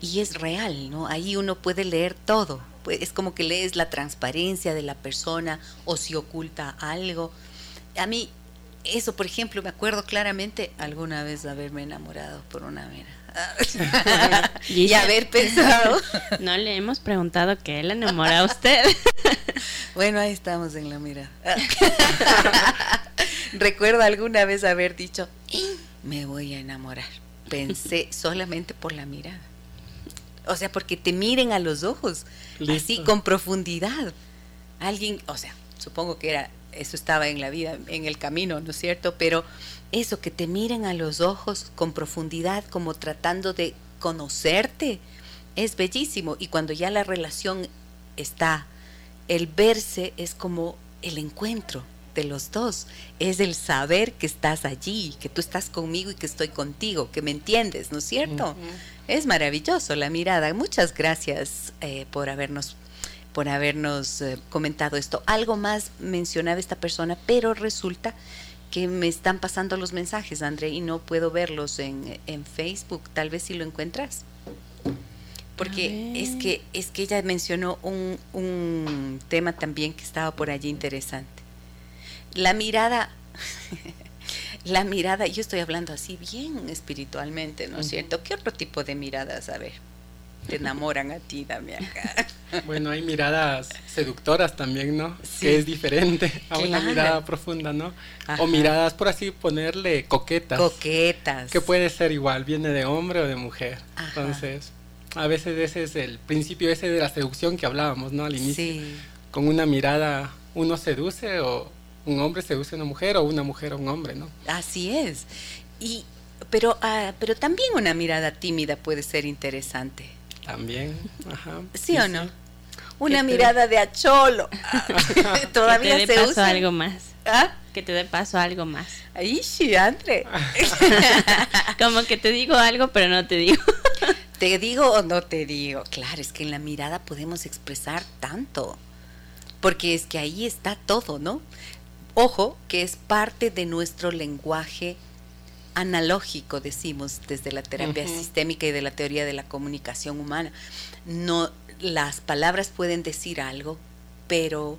Y es real, ¿no? Ahí uno puede leer todo. Pues, es como que lees la transparencia de la persona o si oculta algo. A mí, eso, por ejemplo, me acuerdo claramente alguna vez de haberme enamorado por una mera y haber pensado. No le hemos preguntado qué le enamora a usted. bueno, ahí estamos en la mira. Recuerdo alguna vez haber dicho, me voy a enamorar. Pensé solamente por la mirada. O sea, porque te miren a los ojos, así con profundidad. Alguien, o sea, supongo que era, eso estaba en la vida, en el camino, ¿no es cierto? Pero eso, que te miren a los ojos con profundidad, como tratando de conocerte, es bellísimo. Y cuando ya la relación está, el verse es como el encuentro de los dos, es el saber que estás allí, que tú estás conmigo y que estoy contigo, que me entiendes, ¿no es cierto? Es maravilloso la mirada. Muchas gracias eh, por habernos por habernos eh, comentado esto. Algo más mencionaba esta persona, pero resulta que me están pasando los mensajes, André, y no puedo verlos en, en Facebook. Tal vez si lo encuentras. Porque es que, es que ella mencionó un, un tema también que estaba por allí interesante. La mirada, la mirada, yo estoy hablando así bien espiritualmente, ¿no es cierto? ¿Qué otro tipo de miradas? A ver te enamoran a ti, Damián. Bueno, hay miradas seductoras también, ¿no? Que es diferente a una mirada profunda, ¿no? O miradas, por así ponerle, coquetas. Coquetas. Que puede ser igual, viene de hombre o de mujer. Entonces, a veces ese es el principio ese de la seducción que hablábamos, ¿no? Al inicio. Sí. Con una mirada uno seduce o un hombre seduce a una mujer o una mujer a un hombre, ¿no? Así es. Y pero, ah, pero también una mirada tímida puede ser interesante. También, ajá. ¿Sí, o no? Una mirada de acholo. Todavía que te dé paso algo más. ¿Ah? Que te dé paso a algo más. Ahí sí, André. Como que te digo algo, pero no te digo. ¿Te digo o no te digo? Claro, es que en la mirada podemos expresar tanto. Porque es que ahí está todo, ¿no? Ojo, que es parte de nuestro lenguaje analógico, decimos, desde la terapia sistémica y de la teoría de la comunicación humana. No, las palabras pueden decir algo, pero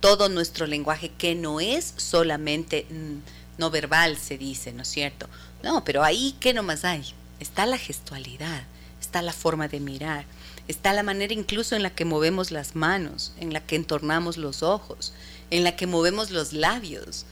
todo nuestro lenguaje, que no es solamente mm, no verbal, se dice, ¿no es cierto? No, pero ahí, ¿qué nomás hay? Está la gestualidad, está la forma de mirar, está la manera incluso en la que movemos las manos, en la que entornamos los ojos, en la que movemos los labios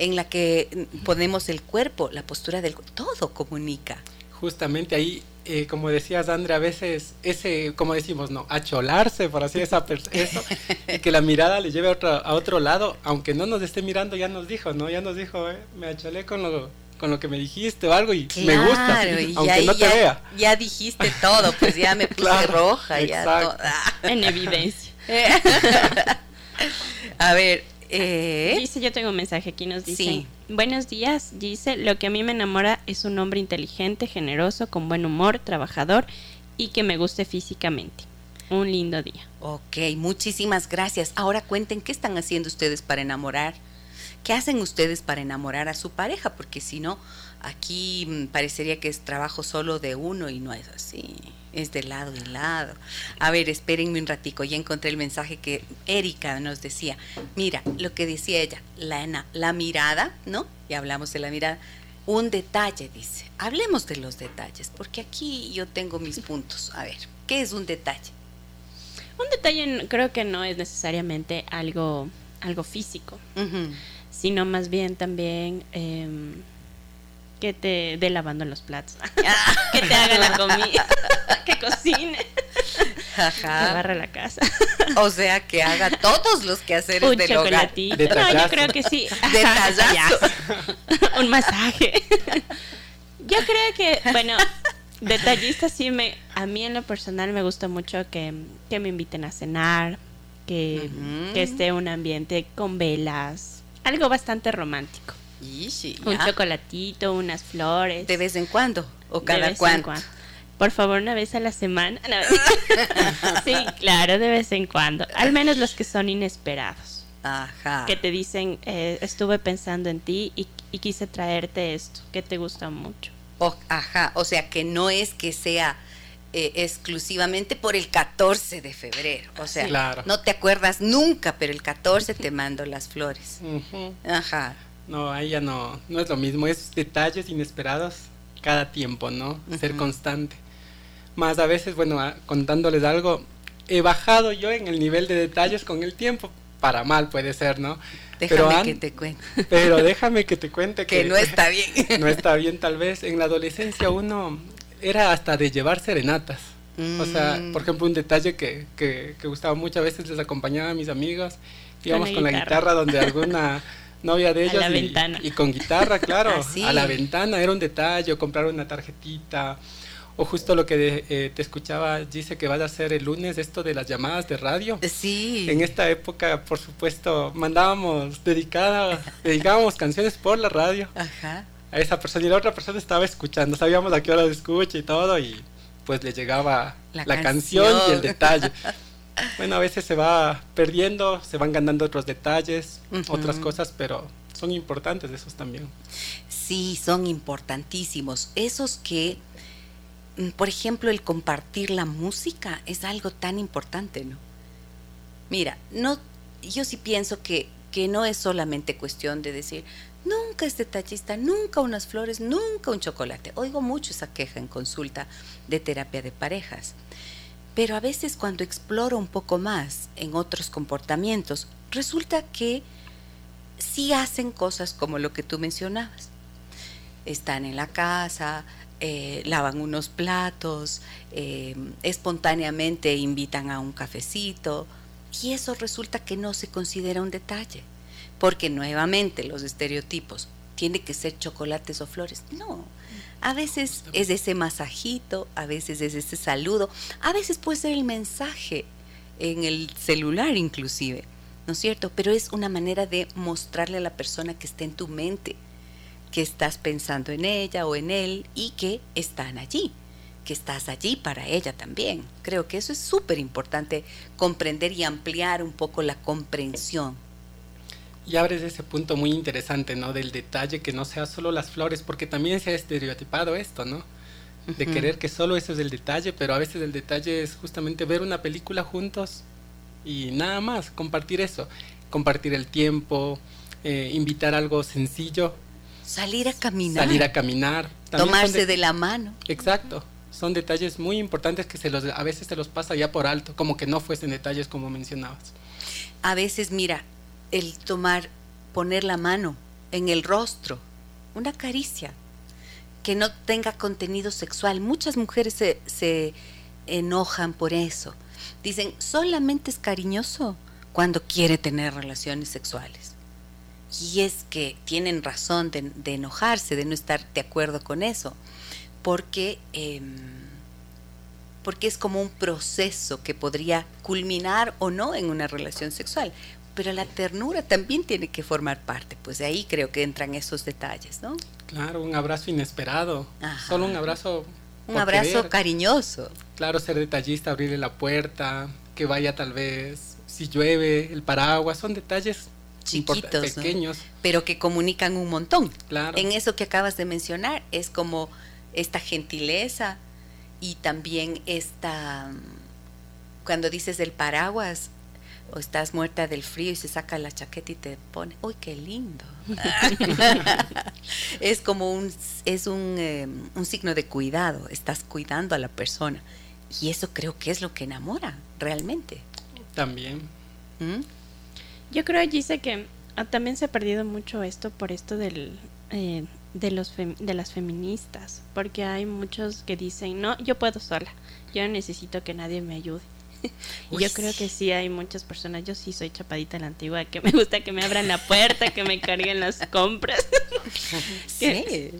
en la que ponemos el cuerpo, la postura del todo comunica. Justamente ahí, eh, como decías, Andrea, a veces ese, como decimos, no, acholarse, por así esa eso, y que la mirada le lleve a otro, a otro lado, aunque no nos esté mirando, ya nos dijo, ¿no? Ya nos dijo, eh, me acholé con lo, con lo que me dijiste o algo y me gusta, aunque no te ya, vea. Ya dijiste todo, pues ya me puse roja, ya En evidencia. a ver, eh, Yo tengo un mensaje aquí, nos dice. Buenos días, dice, lo que a mí me enamora es un hombre inteligente, generoso, con buen humor, trabajador y que me guste físicamente. Un lindo día. Ok, muchísimas gracias. Ahora cuenten qué están haciendo ustedes para enamorar. ¿Qué hacen ustedes para enamorar a su pareja? Porque si no, aquí mm, parecería que es trabajo solo de uno y no es así. Es de lado y lado. A ver, espérenme un ratico. Ya encontré el mensaje que Erika nos decía. Mira, lo que decía ella, la, la mirada, ¿no? Ya hablamos de la mirada. Un detalle, dice. Hablemos de los detalles, porque aquí yo tengo mis puntos. A ver, ¿qué es un detalle? Un detalle creo que no es necesariamente algo, algo físico, sino más bien también... Em, que te dé lavando los platos, que te haga la comida, que cocine, Ajá. que barra la casa. O sea, que haga todos los quehaceres Un del hogar. No, yo creo que sí. Un masaje. Yo creo que, bueno, detallista sí me, a mí en lo personal me gusta mucho que, me inviten a cenar, que, que esté un ambiente con velas, algo bastante romántico un chocolatito, unas flores. ¿De vez en cuando? ¿O cada cuánto? Por favor, una vez a la semana. sí, claro, de vez en cuando. Al menos los que son inesperados. Ajá. Que te dicen, eh, estuve pensando en ti y, quise traerte esto, que te gusta mucho. ajá, o sea, que no es que sea eh, exclusivamente por el 14 de febrero. O sea, no te acuerdas nunca, pero el 14 te mando las flores. Ajá. No, ahí ya no, no es lo mismo, es detalles inesperados cada tiempo, ¿no? Ser constante. Más a veces, bueno, contándoles algo, he bajado yo en el nivel de detalles con el tiempo, para mal puede ser, ¿no? Déjame que te cuente. Pero déjame que te cuente que, que no está bien. no está bien tal vez. En la adolescencia uno era hasta de llevar serenatas. O sea, mm. por ejemplo, un detalle que, que, que gustaba muchas veces les acompañaba a mis amigos, íbamos con la guitarra donde alguna novia de ellos. y, con guitarra, claro, ah, a la ventana, era un detalle, comprar una tarjetita. O justo lo que eh, te escuchaba, dice que vas a hacer el lunes esto de las llamadas de radio. Sí. En esta época, por supuesto, mandábamos dedicada, dedicábamos canciones por la radio Ajá. a esa persona y la otra persona estaba escuchando. Sabíamos a qué hora de escucha y todo y pues le llegaba la, canción. y el detalle. Bueno, a veces se va perdiendo, se van ganando otros detalles, otras cosas, pero son importantes esos también. Sí, son importantísimos. Esos que, mm, por ejemplo, el compartir la música es algo tan importante, ¿no? Mira, no, yo sí pienso que, que no es solamente cuestión de decir, nunca es detallista, nunca unas flores, nunca un chocolate. Oigo mucho esa queja en consulta de terapia de parejas. Pero a veces cuando exploro un poco más en otros comportamientos, resulta que sí hacen cosas como lo que tú mencionabas. Están en la casa, eh, lavan unos platos, eh, espontáneamente invitan a un cafecito y eso resulta que no se considera un detalle, porque nuevamente los estereotipos, tiene que ser chocolates o flores. No, a veces es ese masajito, a veces es ese saludo, a veces puede ser el mensaje en el celular inclusive, ¿no es cierto? Pero es una manera de mostrarle a la persona que está en tu mente, que estás pensando en ella o en él y que están allí, que estás allí para ella también. Creo que eso es súper importante, comprender y ampliar un poco la comprensión y abres ese punto muy interesante, ¿no? Del detalle que no sea solo las flores, porque también se ha estereotipado esto, ¿no? De querer que solo eso es el detalle, pero a veces el detalle es justamente ver una película juntos y nada más, compartir eso, compartir el tiempo, eh, invitar algo sencillo. Salir a caminar. Salir a caminar. Tomarse de, la mano. Exacto. Son detalles muy importantes que se los, a veces se los pasa ya por alto, como que no fuesen detalles como mencionabas. A veces, mira, el tomar, poner la mano en el rostro, una caricia que no tenga contenido sexual. Muchas mujeres se, se enojan por eso. Dicen, solamente es cariñoso cuando quiere tener relaciones sexuales. Y es que tienen razón de, enojarse, de no estar de acuerdo con eso, porque, em, porque es como un proceso que podría culminar o no en una relación sexual pero la ternura también tiene que formar parte, pues de ahí creo que entran esos detalles, ¿no? Claro, un abrazo inesperado, solo un abrazo. Un abrazo cariñoso. Claro, ser detallista, abrirle la puerta, que vaya tal vez, si llueve, el paraguas, son detalles chiquitos, pequeños. Pero que comunican un montón. Claro. En eso que acabas de mencionar, es como esta gentileza y también esta, cuando dices el paraguas, o estás muerta del frío y se saca la chaqueta y te pone, ¡uy, qué lindo! es como un, es un, em, un, signo de cuidado, estás cuidando a la persona. Y eso creo que es lo que enamora realmente. También. ¿Mm? Yo creo, Gise, que ah, también se ha perdido mucho esto por esto del, eh, de, los de las feministas, porque hay muchos que dicen, no, yo puedo sola, yo no necesito que nadie me ayude. Y yo creo que sí hay muchas personas, yo sí soy chapadita la antigua, que me gusta que me abran la puerta, que me carguen las compras. sí,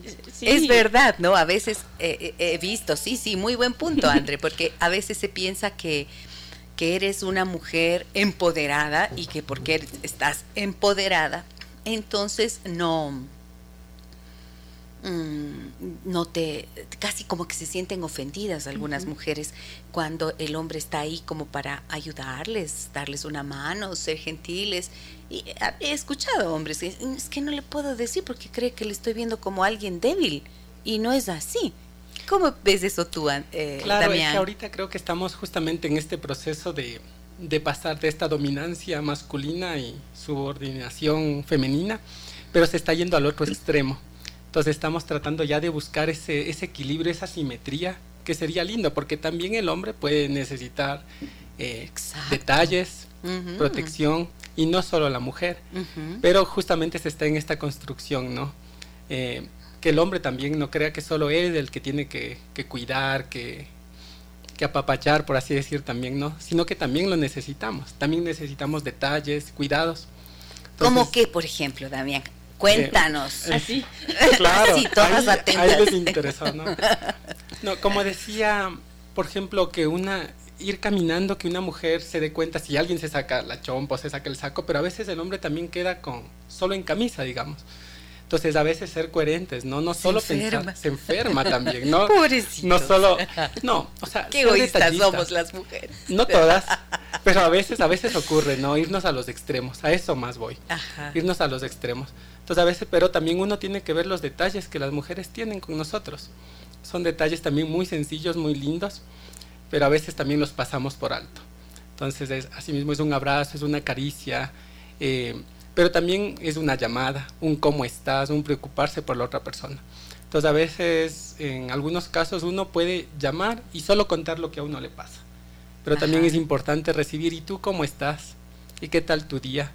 es verdad, ¿no? A veces he visto, sí, sí, muy buen punto, André, porque a veces se piensa que que eres una mujer empoderada y que porque estás empoderada, entonces no, mm, no te, casi como que se sienten ofendidas algunas mujeres cuando el hombre está ahí como para ayudarles, darles una mano, ser gentiles. Y he escuchado hombres que es que no le puedo decir porque cree que le estoy viendo como alguien débil y no es así. ¿Cómo ves eso tú, eh, claro, Es que ahorita creo que estamos justamente en este proceso de, de pasar de esta dominancia masculina y subordinación femenina, pero se está yendo al otro extremo. Entonces estamos tratando ya de buscar ese, ese equilibrio, esa simetría, que sería lindo, porque también el hombre puede necesitar eh, detalles, protección, y no solo la mujer. Pero justamente se está en esta construcción, ¿no? Eh, que el hombre también no crea que solo él es el que tiene que, cuidar, que, que, apapachar, por así decir, también, ¿no? Sino que también lo necesitamos. También necesitamos detalles, cuidados. ¿Cómo qué, por ejemplo, Damián? Cuéntanos. Eh, así. Claro. Así, todas atentas. les interesó, ¿no? No, como decía, por ejemplo, que una ir caminando, que una mujer se dé cuenta si alguien se saca la chompa o se saca el saco, pero a veces el hombre también queda con solo en camisa, digamos. Entonces, a veces ser coherentes, ¿no? No solo pensar, se enferma también, ¿no? No solo, no, o sea, qué egoístas somos las mujeres. No todas, pero a veces, a veces ocurre, ¿no? Irnos a los extremos, a eso más voy. Ajá. Irnos a los extremos. Entonces, a veces, pero también uno tiene que ver los detalles que las mujeres tienen con nosotros. Son detalles también muy sencillos, muy lindos, pero a veces también los pasamos por alto. Entonces, es, así mismo es un abrazo, es una caricia, eh, pero también es una llamada, un cómo estás, un preocuparse por la otra persona. Entonces a veces, en algunos casos, uno puede llamar y solo contar lo que a uno le pasa. Pero también es importante recibir, ¿y tú cómo estás? ¿Y qué tal tu día?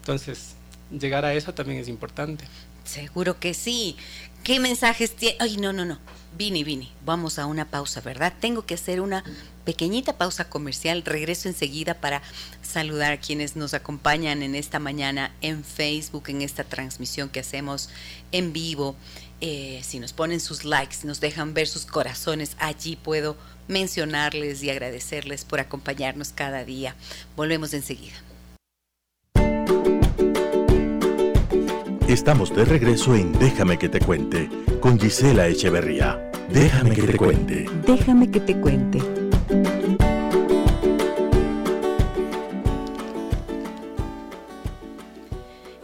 Entonces, llegar a eso también es importante. Seguro que sí. ¿Qué mensajes tiene? Ay, no, no, no. Vini, Vini, vamos a una pausa, ¿verdad? Tengo que hacer una pequeñita pausa comercial. Regreso enseguida para saludar a quienes nos acompañan en esta mañana en Facebook, en esta transmisión que hacemos en vivo. Eh, si nos ponen sus likes, nos dejan ver sus corazones, allí puedo mencionarles y agradecerles por acompañarnos cada día. Volvemos enseguida. Estamos de regreso en Déjame que te cuente con Gisela Echeverría. Déjame que te cuente. Déjame que te cuente.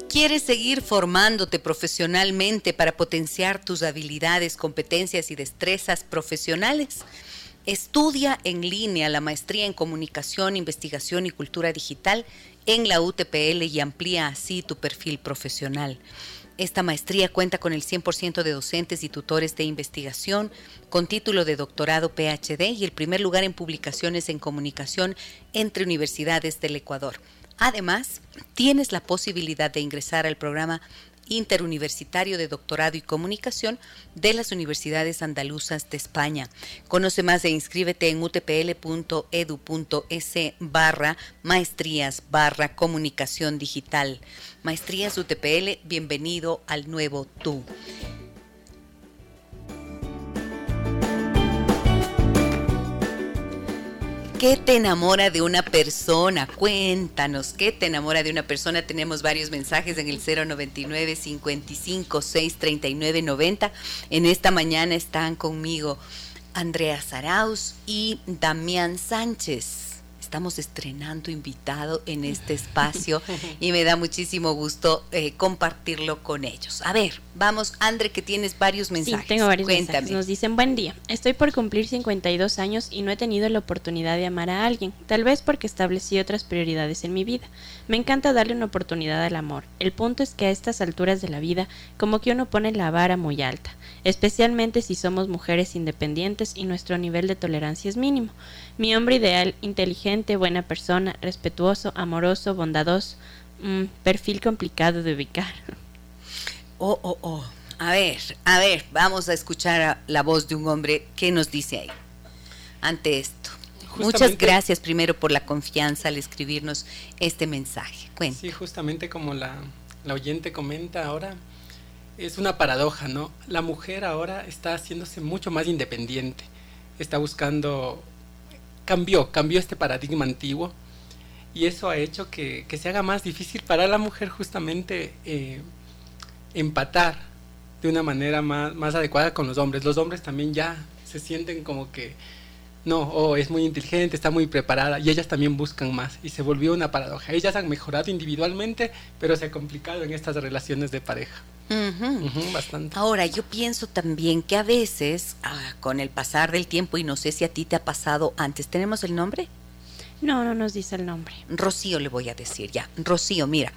¿Quieres seguir formándote profesionalmente para potenciar tus habilidades, competencias y destrezas profesionales? Estudia en línea la maestría en comunicación, investigación y cultura digital en la UTPL y amplía así tu perfil profesional. Esta maestría cuenta con el 100% de docentes y tutores de investigación, con título de doctorado PhD y el primer lugar en publicaciones en comunicación entre universidades del Ecuador. Además, tienes la posibilidad de ingresar al programa interuniversitario de doctorado y comunicación de las universidades andaluzas de España. Conoce más e inscríbete en utpl.edu.es barra maestrías barra comunicación digital. Maestrías UTPL, bienvenido al nuevo tú. ¿Qué te enamora de una persona? Cuéntanos, ¿qué te enamora de una persona? Tenemos varios mensajes en el 099 55 639 90. En esta mañana están conmigo Andrea Saraus y Damián Sánchez. Estamos estrenando invitado en este espacio y me da muchísimo gusto eh, compartirlo con ellos. A ver, vamos, Andre, que tienes varios mensajes. Sí, tengo varios mensajes. Nos dicen, buen día, estoy por cumplir 52 años y no he tenido la oportunidad de amar a alguien, tal vez porque establecí otras prioridades en mi vida. Me encanta darle una oportunidad al amor. El punto es que a estas alturas de la vida, como que uno pone la vara muy alta, especialmente si somos mujeres independientes y nuestro nivel de tolerancia es mínimo. Mi hombre ideal, inteligente, buena persona, respetuoso, amoroso, bondadoso. Mm, perfil complicado de ubicar. Oh, oh, oh. A ver, a ver, vamos a escuchar la voz de un hombre. ¿Qué nos dice ahí ante esto? Muchas gracias primero por la confianza al escribirnos este mensaje. Cuenta. Sí, justamente como la, la oyente comenta ahora, es una paradoja, ¿no? La mujer ahora está haciéndose mucho más independiente, está buscando cambió, cambió este paradigma antiguo y eso ha hecho que, se haga más difícil para la mujer justamente eh, empatar de una manera más, más adecuada con los hombres. Los hombres también ya se sienten como que no, oh, es muy inteligente, está muy preparada y ellas también buscan más y se volvió una paradoja. Ellas han mejorado individualmente, pero se ha complicado en estas relaciones de pareja. Bastante. Ahora, yo pienso también que a veces, ah, con el pasar del tiempo, y no sé si a ti te ha pasado antes, ¿tenemos el nombre? No, no nos dice el nombre. Rocío le voy a decir ya. Rocío, mira,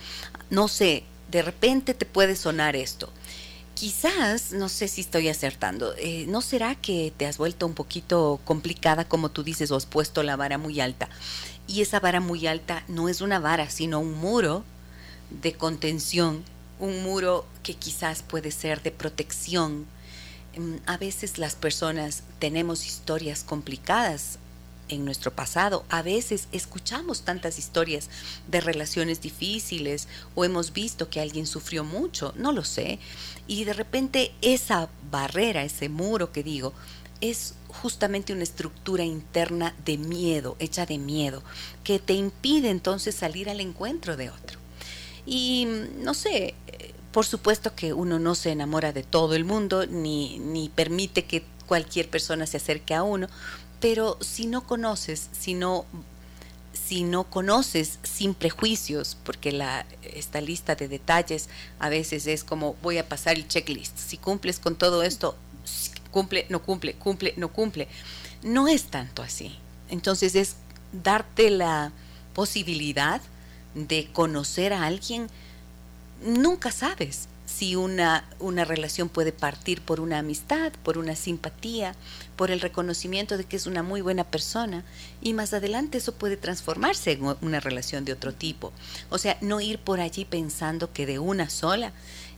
no sé, de repente te puede sonar esto quizás, no sé si estoy acertando, eh, ¿no será que te has vuelto un poquito complicada, como tú dices, o has puesto la vara muy alta? Y esa vara muy alta no es una vara, sino un muro de contención, un muro que quizás puede ser de protección. Mm, a veces las personas tenemos historias complicadas en nuestro pasado. A veces escuchamos tantas historias de relaciones difíciles o hemos visto que alguien sufrió mucho, no lo sé. Y de repente esa barrera, ese muro que digo, es justamente una estructura interna de miedo, hecha de miedo, que te impide entonces salir al encuentro de otro. Y no sé, por supuesto que uno no se enamora de todo el mundo, ni, ni permite que cualquier persona se acerque a uno, pero si no conoces, si no, si no conoces sin prejuicios, porque la, esta lista de detalles a veces es como voy a pasar el checklist, si cumples con todo esto, cumple, no cumple, cumple, no cumple. No es tanto así. Entonces es darte la posibilidad de conocer a alguien, nunca sabes si una, una relación puede partir por una amistad, por una simpatía, por el reconocimiento de que es una muy buena persona y más adelante eso puede transformarse en una relación de otro tipo. O sea, no ir por allí pensando que de una sola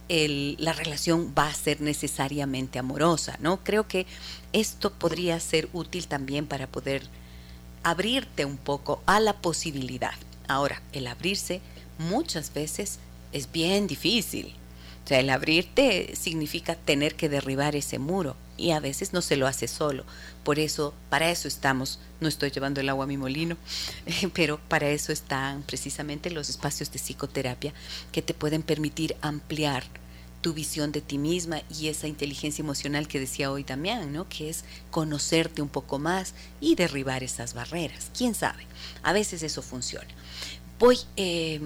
la relación va a ser necesariamente amorosa, ¿no? Creo que esto podría ser útil también para poder abrirte un poco a la posibilidad. Ahora, el abrirse muchas veces es bien difícil o sea, el abrirte significa tener que derribar ese muro y a veces no se lo hace solo. Por eso, para eso estamos, no estoy llevando el agua a mi molino, pero para eso están precisamente los espacios de psicoterapia que te pueden permitir ampliar tu visión de ti misma y esa inteligencia emocional que decía hoy también, ¿no? Que es conocerte un poco más y derribar esas barreras. ¿Quién sabe? A veces eso funciona. Voy eh,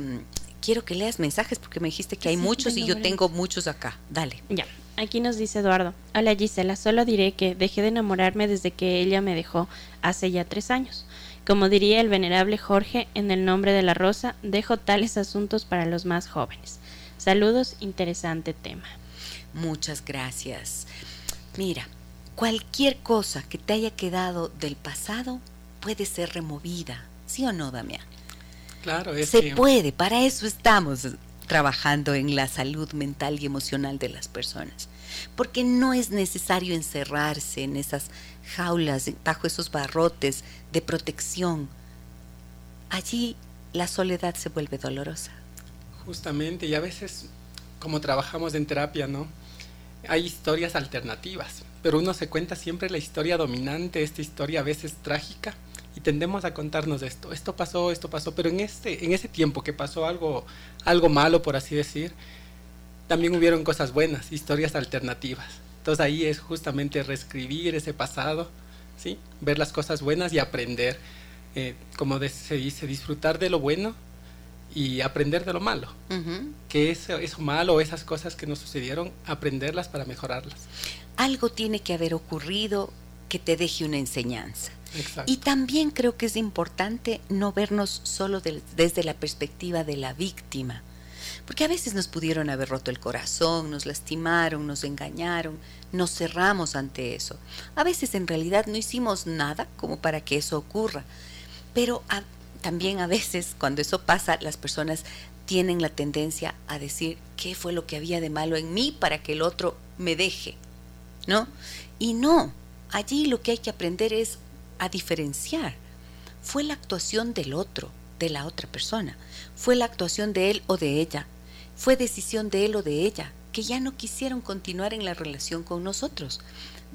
quiero que leas mensajes porque me dijiste que hay muchos y yo tengo muchos acá. Dale. Ya. Aquí nos dice Eduardo. Hola Gisela, solo diré que dejé de enamorarme desde que ella me dejó hace ya tres años. Como diría el venerable Jorge en el nombre de la rosa, dejo tales asuntos para los más jóvenes. Saludos, interesante tema. Muchas gracias. Mira, cualquier cosa que te haya quedado del pasado puede ser removida, ¿sí o no, Damián? Claro, Se puede, para eso estamos trabajando en la salud mental y emocional de las personas. Porque no es necesario encerrarse en esas jaulas, bajo esos barrotes de protección. Allí la soledad se vuelve dolorosa. Justamente, y a veces, como trabajamos en terapia, ¿no? Hay historias alternativas, pero uno se cuenta siempre la historia dominante, esta historia a veces trágica, y tendemos a contarnos esto, esto pasó, esto pasó, pero en este en ese tiempo que pasó algo algo malo por así decir, también hubieron cosas buenas, historias alternativas. Entonces ahí es justamente reescribir ese pasado, ¿sí? Ver las cosas buenas y aprender eh, como se dice, disfrutar de lo bueno y aprender de lo malo. Que eso, eso malo, esas cosas que nos sucedieron, aprenderlas para mejorarlas. Algo tiene que haber ocurrido que te deje una enseñanza. Y también creo que es importante no vernos solo desde la perspectiva de la víctima, porque a veces nos pudieron haber roto el corazón, nos lastimaron, nos engañaron, nos cerramos ante eso. A veces en realidad no hicimos nada como para que eso ocurra, pero también a veces cuando eso pasa las personas tienen la tendencia a decir qué fue lo que había de malo en mí para que el otro me deje, ¿no? Y no, allí lo que hay que aprender es a diferenciar. Fue la actuación del otro, de la otra persona, fue la actuación de él o de ella, fue decisión de él o de ella, que ya no quisieron continuar en la relación con nosotros.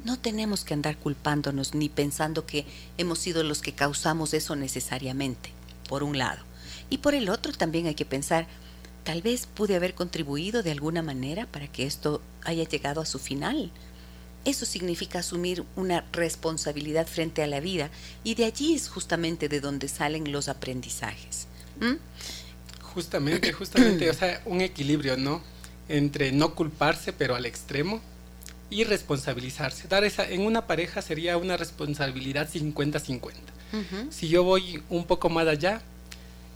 No tenemos que andar culpándonos ni pensando que hemos sido los que causamos eso necesariamente, por un lado. Y por el otro también hay que pensar, tal vez pude haber contribuido de alguna manera para que esto haya llegado a su final. Eso significa asumir una responsabilidad frente a la vida y de allí es justamente de donde salen los aprendizajes. Justamente, justamente, o sea, un equilibrio, ¿no? Entre no culparse pero al extremo y responsabilizarse. Dar esa, en una pareja sería una responsabilidad 50-50. Si yo voy un poco más allá,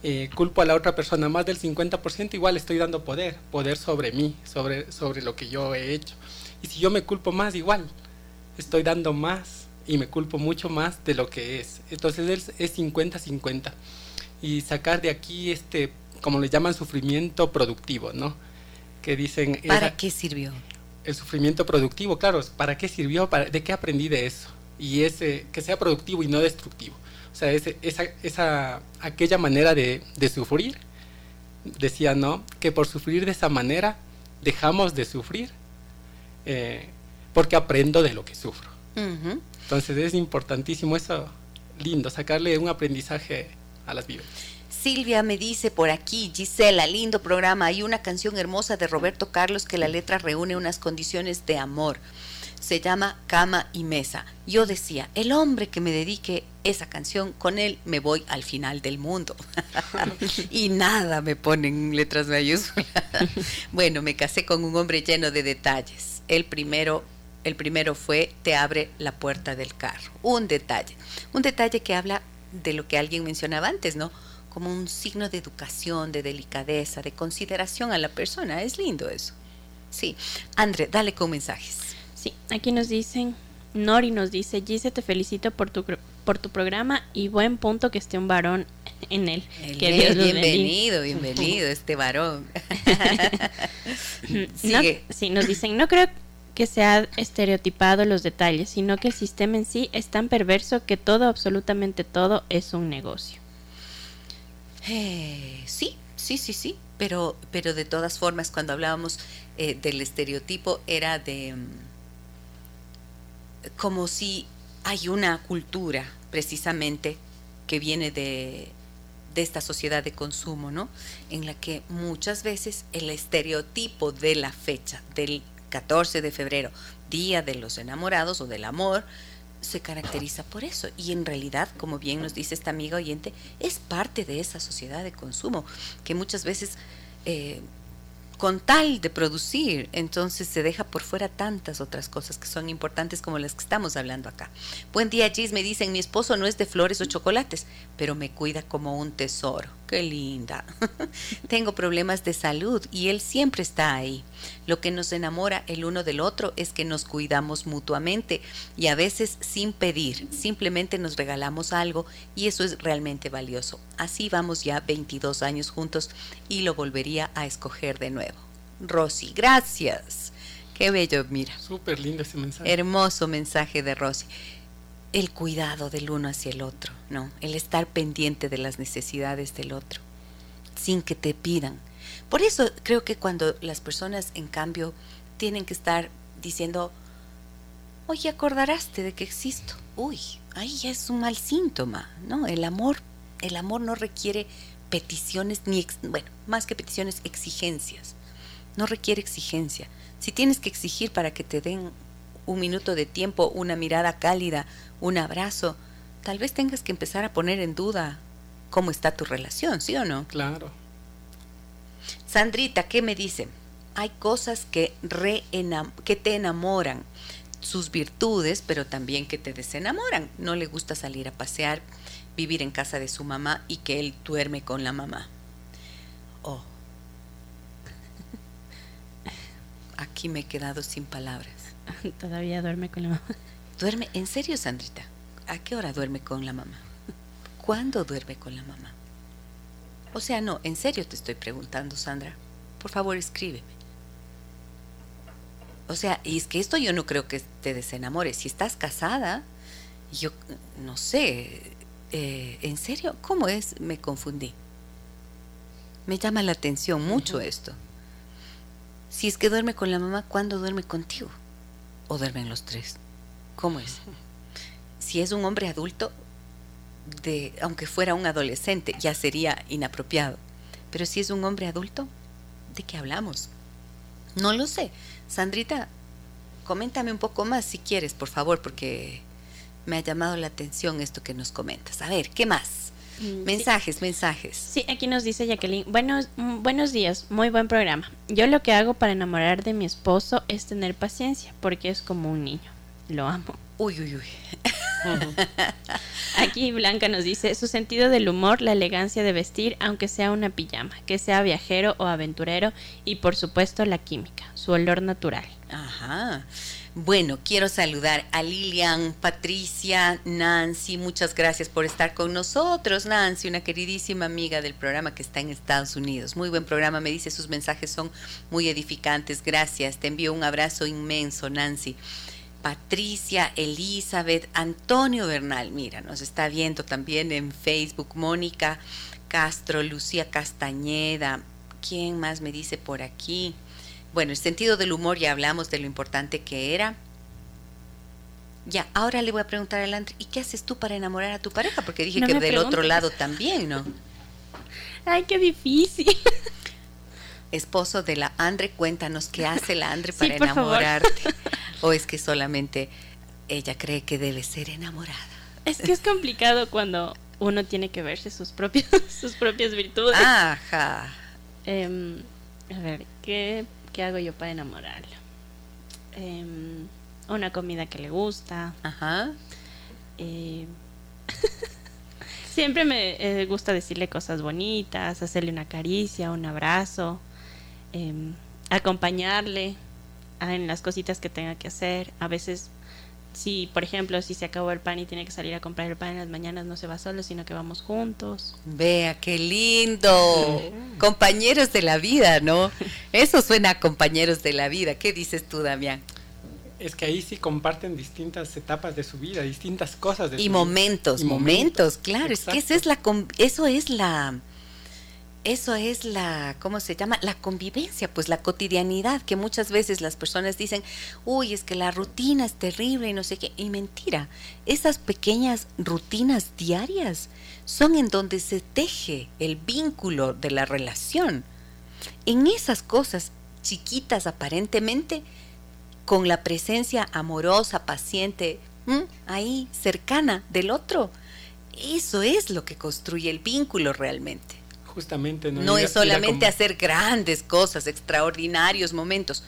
eh, culpo a la otra persona más del 50%, igual estoy dando poder, poder sobre mí, sobre, sobre lo que yo he hecho. Y si yo me culpo más, igual, estoy dando más y me culpo mucho más de lo que es. Entonces es 50-50. Y sacar de aquí este, como le llaman, sufrimiento productivo, ¿no? Que dicen... ¿Para qué sirvió? El sufrimiento productivo, claro, ¿para qué sirvió? Para, ¿De qué aprendí de eso? Y ese, que sea productivo y no destructivo. O sea, ese, esa, esa, aquella manera de, sufrir, decía, ¿no? Que por sufrir de esa manera dejamos de sufrir eh, porque aprendo de lo que sufro. Entonces es importantísimo eso, lindo, sacarle un aprendizaje a las vidas. Silvia me dice por aquí, Gisela, lindo programa, hay una canción hermosa de Roberto Carlos que la letra reúne unas condiciones de amor. Se llama Cama y Mesa. Yo decía, el hombre que me dedique esa canción, con él me voy al final del mundo. y nada me ponen letras mayúsculas. bueno, me casé con un hombre lleno de detalles. El primero el primero fue te abre la puerta del carro. Un detalle. Un detalle que habla de lo que alguien mencionaba antes, ¿no? Como un signo de educación, de delicadeza, de consideración a la persona. Es lindo eso. Sí. André, dale con mensajes. Sí, aquí nos dicen, Nori nos dice, Gise, te felicito por tu, por tu programa y buen punto que esté un varón en él. bienvenido, bienvenido, este varón. Sigue. sí, nos dicen, no creo que sea estereotipado los detalles, sino que el sistema en sí es tan perverso que todo, absolutamente todo, es un negocio. Eh, sí, sí, sí, sí, pero, pero de todas formas cuando hablábamos eh, del estereotipo era de mm, como si hay una cultura precisamente que viene de, de esta sociedad de consumo, ¿no? En la que muchas veces el estereotipo de la fecha del 14 de febrero, Día de los Enamorados o del Amor, se caracteriza por eso. Y en realidad, como bien nos dice esta amiga oyente, es parte de esa sociedad de consumo que muchas veces eh, con tal de producir, entonces se deja por fuera tantas otras cosas que son importantes como las que estamos hablando acá. Buen día, Gis, me dicen, mi esposo no es de flores o chocolates, pero me cuida como un tesoro. Qué linda. Tengo problemas de salud y él siempre está ahí. Lo que nos enamora el uno del otro es que nos cuidamos mutuamente y a veces sin pedir, simplemente nos regalamos algo y eso es realmente valioso. Así vamos ya 22 años juntos y lo volvería a escoger de nuevo. Rosy, gracias. Qué bello, mira. Súper lindo ese mensaje. Hermoso mensaje de Rosy. El cuidado del uno hacia el otro, ¿no? El estar pendiente de las necesidades del otro, sin que te pidan. Por eso creo que cuando las personas, en cambio, tienen que estar diciendo, oye, acordaraste de que existo. Uy, ahí ya es un mal síntoma, ¿no? El amor, el amor no requiere peticiones ni, bueno, más que peticiones, exigencias. No requiere exigencia. Si tienes que exigir para que te den un minuto de tiempo, una mirada cálida, un abrazo, tal vez tengas que empezar a poner en duda cómo está tu relación, ¿sí o no? Claro. Sandrita, ¿qué me dice? Hay cosas que, que te enamoran, sus virtudes, pero también que te desenamoran. No le gusta salir a pasear, vivir en casa de su mamá y que él duerme con la mamá. Oh. Aquí me he quedado sin palabras. Todavía duerme con la mamá. ¿Duerme? ¿En serio, Sandrita? ¿A qué hora duerme con la mamá? ¿Cuándo duerme con la mamá? O sea, no, en serio te estoy preguntando, Sandra. Por favor, escríbeme. O sea, y es que esto yo no creo que te desenamores. Si estás casada, yo no sé, eh, ¿en serio? ¿Cómo es? Me confundí. Me llama la atención mucho esto. Si es que duerme con la mamá, ¿cuándo duerme contigo? ¿O duermen los tres? ¿Cómo es? Si es un hombre adulto, de, aunque fuera un adolescente, ya sería inapropiado. Pero si es un hombre adulto, ¿de qué hablamos? No lo sé. Sandrita, coméntame un poco más si quieres, por favor, porque me ha llamado la atención esto que nos comentas. A ver, ¿qué más? Mm, mensajes, mensajes. Sí, aquí nos dice Jacqueline, buenos, mm, buenos días, muy buen programa. Yo lo que hago para enamorar de mi esposo es tener paciencia, porque es como un niño. Lo amo. Uy, uy, uy. Aquí Blanca nos dice su sentido del humor, la elegancia de vestir, aunque sea una pijama, que sea viajero o aventurero y por supuesto la química, su olor natural. Ajá. Bueno, quiero saludar a Lilian, Patricia, Nancy. Muchas gracias por estar con nosotros. Nancy, una queridísima amiga del programa que está en Estados Unidos. Muy buen programa, me dice, sus mensajes son muy edificantes. Gracias. Te envío un abrazo inmenso, Nancy. Patricia, Elizabeth, Antonio Bernal, mira, nos está viendo también en Facebook, Mónica Castro, Lucía Castañeda, ¿quién más me dice por aquí? Bueno, el sentido del humor ya hablamos de lo importante que era. Ya, ahora le voy a preguntar a André, ¿y qué haces tú para enamorar a tu pareja? Porque dije que del otro lado también, ¿no? Ay, qué difícil. Esposo de la Andre, cuéntanos qué hace la Andre para enamorarte. ¿O es que solamente ella cree que debe ser enamorada? Es que es complicado cuando uno tiene que verse sus propias, sus propias virtudes. Ajá. Em, a ver, ¿qué, hago yo para enamorarla? Em, una comida que le gusta. Ajá. Eh, siempre me eh, gusta decirle cosas bonitas, hacerle una caricia, un abrazo, em, acompañarle en las cositas que tenga que hacer. A veces, si por ejemplo, si se acabó el pan y tiene que salir a comprar el pan en las mañanas, no se va solo, sino que vamos juntos. Vea, qué lindo. compañeros de la vida, ¿no? Eso suena a compañeros de la vida. ¿Qué dices tú, Damián? Es que ahí sí comparten distintas etapas de su vida, distintas cosas de y momentos, momentos, claro, es que eso es la eso es la eso es la, ¿cómo se llama? La convivencia, pues la cotidianidad, que muchas veces las personas dicen, uy, es que la rutina es terrible y no sé qué. Y mentira, esas pequeñas rutinas diarias son en donde se teje el vínculo de la relación. En esas cosas chiquitas aparentemente, con la presencia amorosa, paciente, ahí cercana del otro. Eso es lo que construye el vínculo realmente justamente no, es solamente hacer grandes cosas, extraordinarios momentos.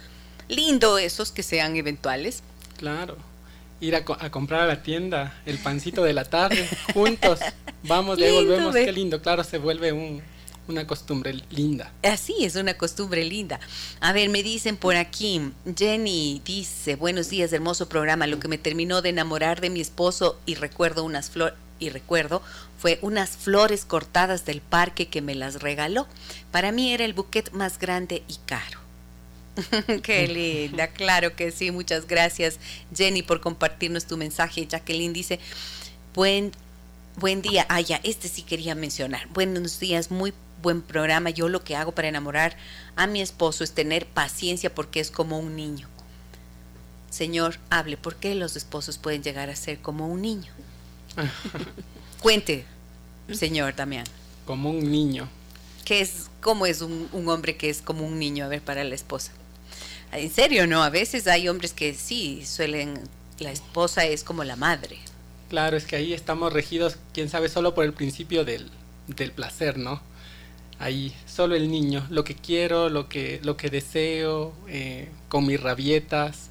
Lindo esos que sean eventuales. Claro. Ir a, comprar a la tienda el pancito de la tarde juntos. Vamos, le volvemos. Qué lindo. Claro, se vuelve un, una costumbre linda. Así es, una costumbre linda. A ver, me dicen por aquí, Jenny dice, buenos días, hermoso programa, lo que me terminó de enamorar de mi esposo y recuerdo unas flores y recuerdo fue unas flores cortadas del parque que me las regaló. Para mí era el buquet más grande y caro. Qué linda, claro que sí. Muchas gracias, Jenny, por compartirnos tu mensaje. Jacqueline dice, buen, buen día. Ah, ya, este sí quería mencionar. Buenos días, muy buen programa. Yo lo que hago para enamorar a mi esposo es tener paciencia porque es como un niño. Señor, hable, ¿por qué los esposos pueden llegar a ser como un niño? Cuente, señor Damián. Como un niño. ¿Qué es, ¿Cómo es un, hombre que es como un niño, a ver, para la esposa? En serio, ¿no? A veces hay hombres que sí, suelen, la esposa es como la madre. Claro, es que ahí estamos regidos, quién sabe, solo por el principio del, del placer, ¿no? Ahí, solo el niño, lo que quiero, lo que, lo que deseo, eh, con mis rabietas.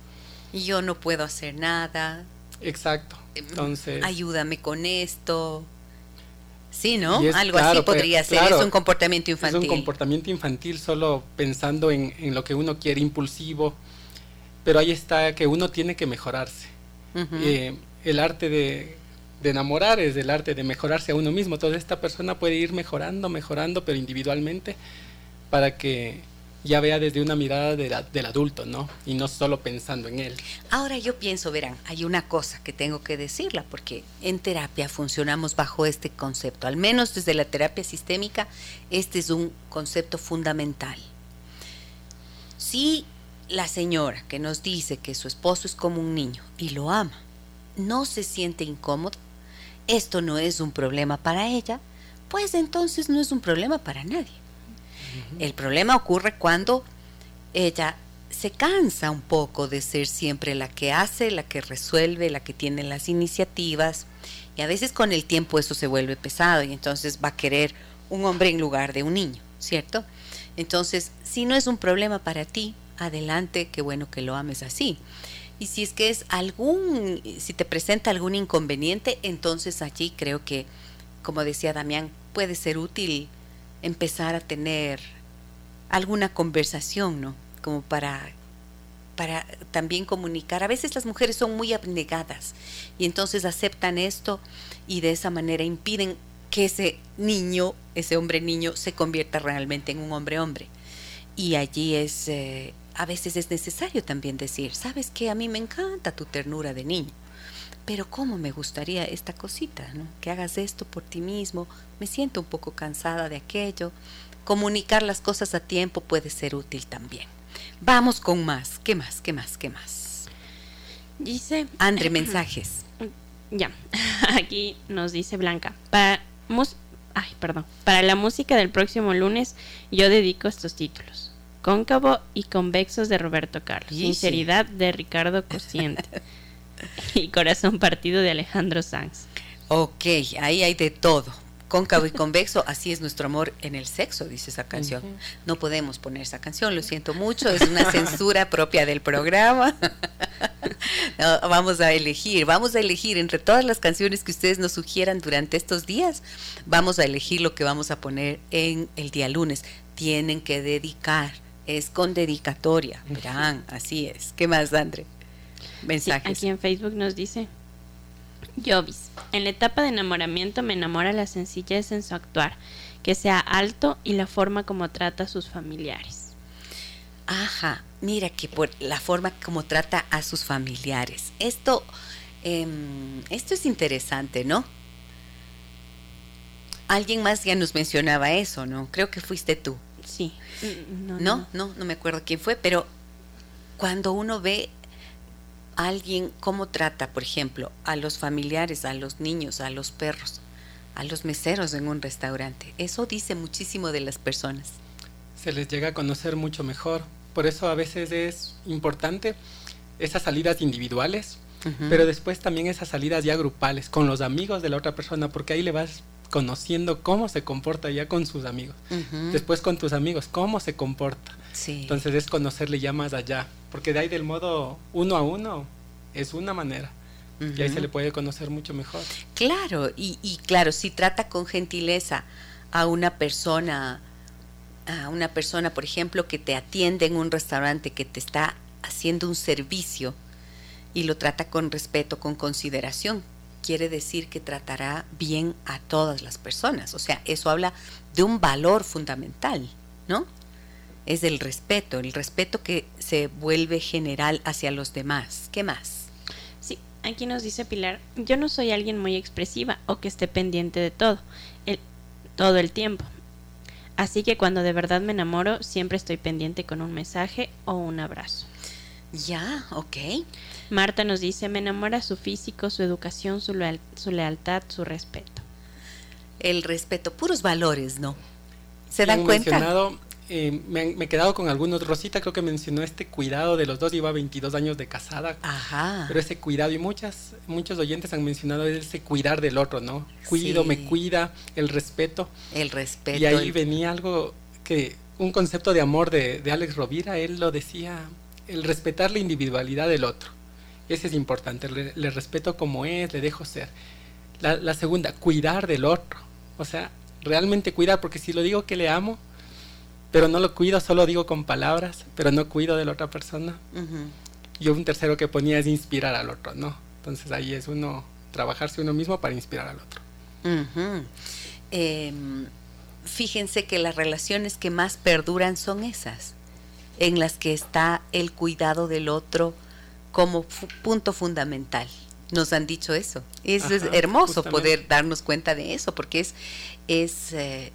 Y yo no puedo hacer nada. Exacto. Entonces. Ayúdame con esto. Sí, ¿no? Es- Algo claro, así podría pues, ser. claro, es un comportamiento infantil. Es un comportamiento infantil solo pensando en, en lo que uno quiere, impulsivo. Pero ahí está que uno tiene que mejorarse. Eh, el arte de, de enamorar es el arte de mejorarse a uno mismo. Entonces esta persona puede ir mejorando, mejorando, pero individualmente, para que ya vea desde una mirada del adulto, ¿no? Y no solo pensando en él. Ahora yo pienso, verán, hay una cosa que tengo que decirla, porque en terapia funcionamos bajo este concepto, al menos desde la terapia sistémica, este es un concepto fundamental. Si la señora que nos dice que su esposo es como un niño y lo ama, no se siente incómodo, esto no es un problema para ella, pues entonces no es un problema para nadie. El problema ocurre cuando ella se cansa un poco de ser siempre la que hace, la que resuelve, la que tiene las iniciativas y a veces con el tiempo eso se vuelve pesado y entonces va a querer un hombre en lugar de un niño, ¿cierto? Entonces, si no es un problema para ti, adelante, qué bueno que lo ames así. Y si es que es algún, si te presenta algún inconveniente, entonces allí creo que, como decía Damián, puede ser útil empezar a tener alguna conversación, ¿no? Como para para también comunicar. A veces las mujeres son muy abnegadas y entonces aceptan esto y de esa manera impiden que ese niño, ese hombre niño, se convierta realmente en un hombre hombre. Y allí es, eh, a veces es necesario también decir, sabes que a mí me encanta tu ternura de niño, pero cómo me gustaría esta cosita, ¿no? Que hagas esto por ti mismo, me siento un poco cansada de aquello. Comunicar las cosas a tiempo puede ser útil también. Vamos con más. ¿Qué más? ¿Qué más? ¿Qué más? Dice. Andre, mensajes. Ya, aquí nos dice Blanca. Para, mus- Ay, perdón. Para la música del próximo lunes, yo dedico estos títulos: Cóncavo y Convexos de Roberto Carlos. Sinceridad de Ricardo Cociente. y Corazón Partido de Alejandro Sanz. Ok, ahí hay de todo. Cóncavo y convexo, así es nuestro amor en el sexo, dice esa canción. No podemos poner esa canción, lo siento mucho, es una censura propia del programa. No, vamos a elegir, vamos a elegir entre todas las canciones que ustedes nos sugieran durante estos días, vamos a elegir lo que vamos a poner en el día lunes. Tienen que dedicar, es con dedicatoria, verán, así es. ¿Qué más, Sí, Mensajes. aquí en Facebook nos dice Jovis. En la etapa de enamoramiento me enamora la sencillez en su actuar, que sea alto y la forma como trata a sus familiares. Ajá, mira que por la forma como trata a sus familiares. Esto, em, esto es interesante, ¿no? Alguien más ya nos mencionaba eso, ¿no? Creo que fuiste tú. Sí. Mm, No, No, no, no me acuerdo quién fue, pero cuando uno ve alguien cómo trata, por ejemplo, a los familiares, a los niños, a los perros, a los meseros en un restaurante, eso dice muchísimo de las personas. se les llega a conocer mucho mejor. Por eso a veces es importante esas salidas individuales, pero después también esas salidas ya grupales con los amigos de la otra persona, porque ahí le vas conociendo cómo se comporta ya con sus amigos. Después con tus amigos, cómo se comporta. Sí. Entonces es conocerle ya más allá, porque de ahí del modo uno a uno es una manera. Y ahí se le puede conocer mucho mejor. Claro, y, y claro, si trata con gentileza a una persona, a una persona, por ejemplo, que te atiende en un restaurante, que te está haciendo un servicio y lo trata con respeto, con consideración, quiere decir que tratará bien a todas las personas. O sea, eso habla de un valor fundamental, ¿no? Es el respeto, el respeto que se vuelve general hacia los demás. ¿Qué más? Sí, aquí nos dice Pilar, yo no soy alguien muy expresiva o que esté pendiente de todo, el, todo el tiempo. Así que cuando de verdad me enamoro, siempre estoy pendiente con un mensaje o un abrazo. Ya, ok. Marta nos dice, me enamora su físico, su educación, su, leal- su lealtad, su respeto. el respeto, puros valores, ¿no? ¿Se dan cuenta? mencionado eh, me, he quedado con algunos. Rosita creo que mencionó este cuidado de los dos, lleva 22 años de casada. Ajá. Pero ese cuidado, y muchas, muchos oyentes han mencionado ese cuidar del otro, ¿no? Cuido, me cuida, el respeto. El respeto. Y ahí venía algo que, un concepto de amor de, de Alex Rovira, él lo decía, el respetar la individualidad del otro. Ese es importante, le, respeto como es, le dejo ser. La, la segunda, cuidar del otro. O sea, realmente cuidar, porque si lo digo que le amo, pero no lo cuido, solo digo con palabras, pero no cuido de la otra persona. Yo un tercero que ponía es inspirar al otro, ¿no? Entonces ahí es uno, trabajarse uno mismo para inspirar al otro. Em, fíjense que las relaciones que más perduran son esas, en las que está el cuidado del otro como punto fundamental. Nos han dicho eso. Eso es hermoso poder darnos cuenta de eso, porque es, es eh,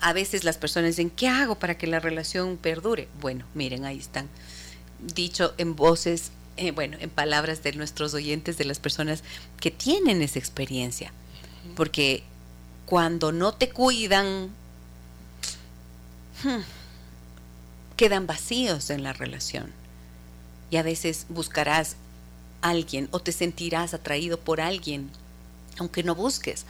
a veces las personas dicen, ¿qué hago para que la relación perdure? Bueno, miren, ahí están. Dicho en voces, eh, bueno, en palabras de nuestros oyentes, de las personas que tienen esa experiencia. Porque cuando no te cuidan, hmm, quedan vacíos en la relación. Y a veces buscarás alguien o te sentirás atraído por alguien, aunque no busques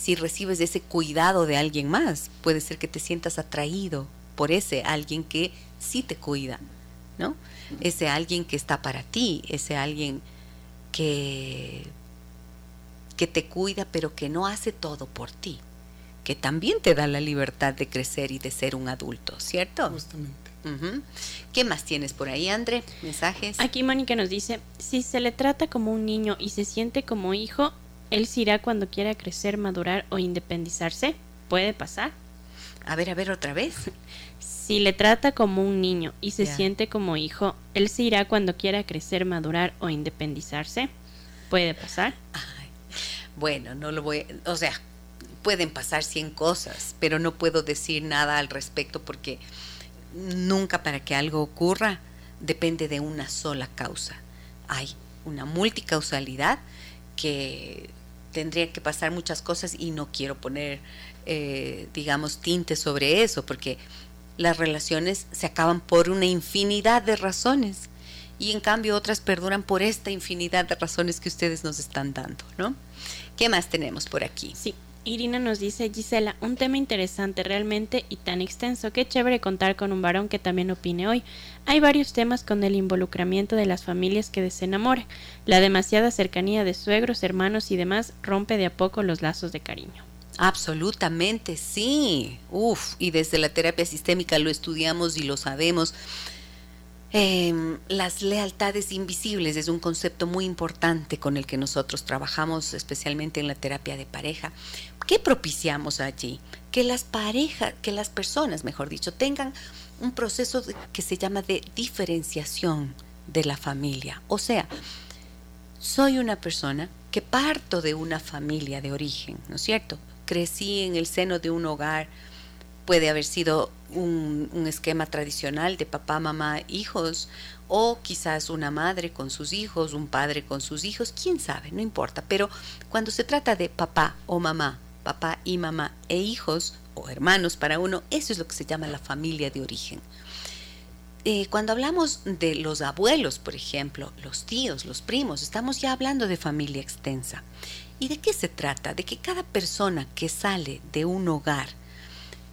si recibes ese cuidado de alguien más, puede ser que te sientas atraído por ese alguien que sí te cuida, ¿no? Ese alguien que está para ti, ese alguien que, que te cuida pero que no hace todo por ti, que también te da la libertad de crecer y de ser un adulto, ¿cierto? Justamente. ¿Qué más tienes por ahí, André? ¿Mensajes? Aquí Mónica nos dice, si se le trata como un niño y se siente como hijo, él se irá cuando quiera crecer, madurar o independizarse. ¿Puede pasar? A ver, a ver otra vez. Si le trata como un niño y se siente como hijo, él se irá cuando quiera crecer, madurar o independizarse. ¿Puede pasar? bueno, no lo voy, o sea, pueden pasar cien cosas, pero no puedo decir nada al respecto porque nunca para que algo ocurra depende de una sola causa. Hay una multicausalidad que tendría que pasar muchas cosas y no quiero poner, eh, digamos, tinte sobre eso, porque las relaciones se acaban por una infinidad de razones y en cambio otras perduran por esta infinidad de razones que ustedes nos están dando, ¿no? ¿Qué más tenemos por aquí? Sí, Irina nos dice, Gisela, un tema interesante realmente y tan extenso, qué chévere contar con un varón que también opine hoy. Hay varios temas con el involucramiento de las familias que desenamoran. La demasiada cercanía de suegros, hermanos y demás rompe de a poco los lazos de cariño. Absolutamente, sí. Uf, y desde la terapia sistémica lo estudiamos y lo sabemos. Em, las lealtades invisibles es un concepto muy importante con el que nosotros trabajamos, especialmente en la terapia de pareja. ¿Qué propiciamos allí? Que las parejas, que las personas, mejor dicho, tengan un proceso que se llama de diferenciación de la familia. O sea, soy una persona que parto de una familia de origen, ¿no es cierto? Crecí en el seno de un hogar puede haber sido un, esquema tradicional de papá, mamá, hijos, o quizás una madre con sus hijos, un padre con sus hijos, quién sabe, no importa. Pero cuando se trata de papá o mamá, papá y mamá e hijos o hermanos para uno, eso es lo que se llama la familia de origen. Eh, cuando hablamos de los abuelos, por ejemplo, los tíos, los primos, estamos ya hablando de familia extensa. ¿Y de qué se trata? De que cada persona que sale de un hogar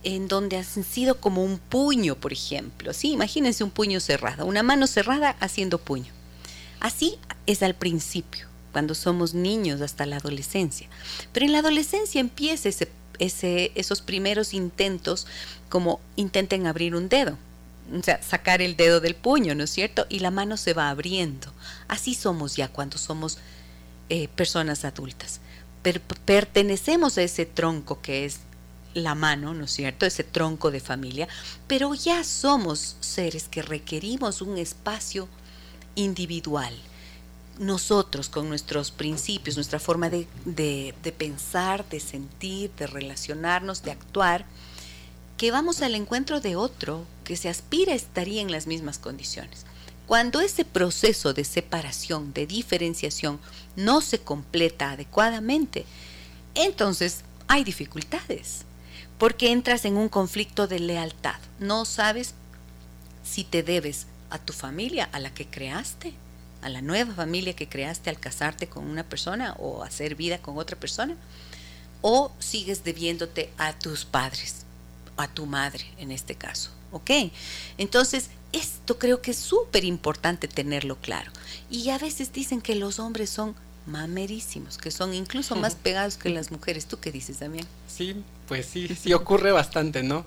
en donde han sido como un puño, por ejemplo. Sí, imagínense un puño cerrado, una mano cerrada haciendo puño. Así es al principio, cuando somos niños hasta la adolescencia. Pero en la adolescencia empieza ese, esos primeros intentos, como intenten abrir un dedo, o sea, sacar el dedo del puño, ¿no es cierto? Y la mano se va abriendo. Así somos ya cuando somos eh, personas adultas. pertenecemos a ese tronco que es la mano, ¿no es cierto?, ese tronco de familia, pero ya somos seres que requerimos un espacio individual. Nosotros con nuestros principios, nuestra forma de, de pensar, de sentir, de relacionarnos, de actuar, que vamos al encuentro de otro que se aspira a estar en las mismas condiciones. Cuando ese proceso de separación, de diferenciación, no se completa adecuadamente, entonces hay dificultades porque entras en un conflicto de lealtad. No sabes si te debes a tu familia, a la que creaste, a la nueva familia que creaste al casarte con una persona o hacer vida con otra persona, o sigues debiéndote a tus padres, a tu madre en este caso. ¿Ok? Entonces, esto creo que es súper importante tenerlo claro. Y a veces dicen que los hombres son mamerísimos, que son incluso más pegados que las mujeres. ¿Tú qué dices también? Sí, pues sí, sí ocurre bastante, ¿no?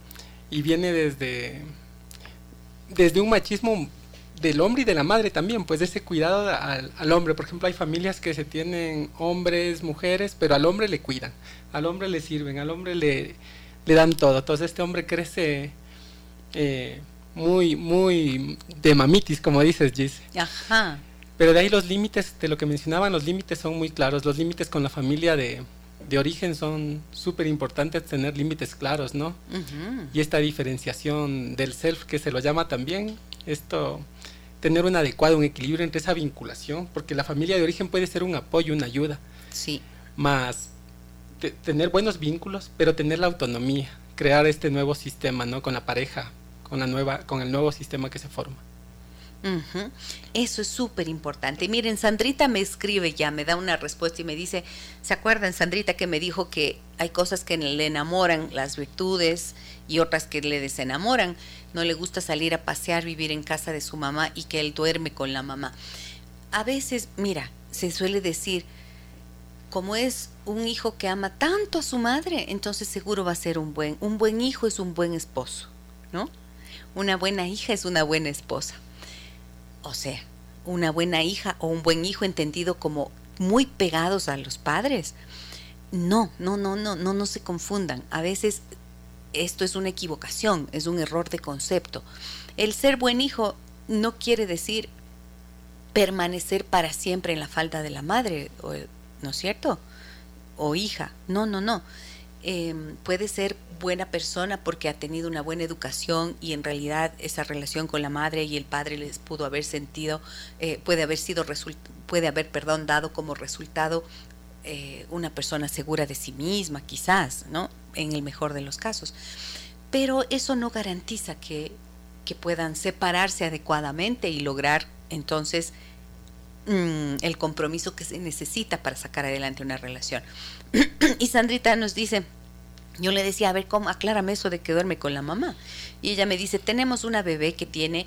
Y viene desde, desde un machismo del hombre y de la madre también, pues de ese cuidado al, al, hombre. Por ejemplo, hay familias que se tienen hombres, mujeres, pero al hombre le cuidan, al hombre le sirven, al hombre le, le dan todo. Entonces este hombre crece eh, muy, muy de mamitis, como dices, Gis. Ajá. Pero de ahí los límites, de lo que mencionaban, los límites son muy claros. Los límites con la familia de, de origen son súper importantes, tener límites claros, ¿no? Y esta diferenciación del self, que se lo llama también, esto, tener un adecuado, un equilibrio entre esa vinculación, porque la familia de origen puede ser un apoyo, una ayuda, Sí. más te- tener buenos vínculos, pero tener la autonomía, crear este nuevo sistema, ¿no? Con la pareja, con la nueva, con el nuevo sistema que se forma. Eso es súper importante. Miren, Sandrita me escribe ya, me da una respuesta y me dice, ¿se acuerdan Sandrita que me dijo que hay cosas que le enamoran, las virtudes, y otras que le desenamoran? No le gusta salir a pasear, vivir en casa de su mamá y que él duerme con la mamá. A veces, mira, se suele decir, como es un hijo que ama tanto a su madre, entonces seguro va a ser un buen, un buen hijo es un buen esposo, ¿no? Una buena hija es una buena esposa. O sea, una buena hija o un buen hijo entendido como muy pegados a los padres. No, no, no, no, no, no se confundan. A veces esto es una equivocación, es un error de concepto. El ser buen hijo no quiere decir permanecer para siempre en la falda de la madre, ¿no es cierto? O hija. No, no, no. Eh, puede ser buena persona porque ha tenido una buena educación y en realidad esa relación con la madre y el padre les pudo haber sentido, eh, puede haber sido, puede haber, perdón, dado como resultado eh, una persona segura de sí misma, quizás, ¿no? En el mejor de los casos. Pero eso no garantiza que, que puedan separarse adecuadamente y lograr entonces mm, el compromiso que se necesita para sacar adelante una relación. Y Sandrita nos dice, yo le decía, a ver, ¿cómo? Aclárame eso de que duerme con la mamá. Y ella me dice, tenemos una bebé que tiene,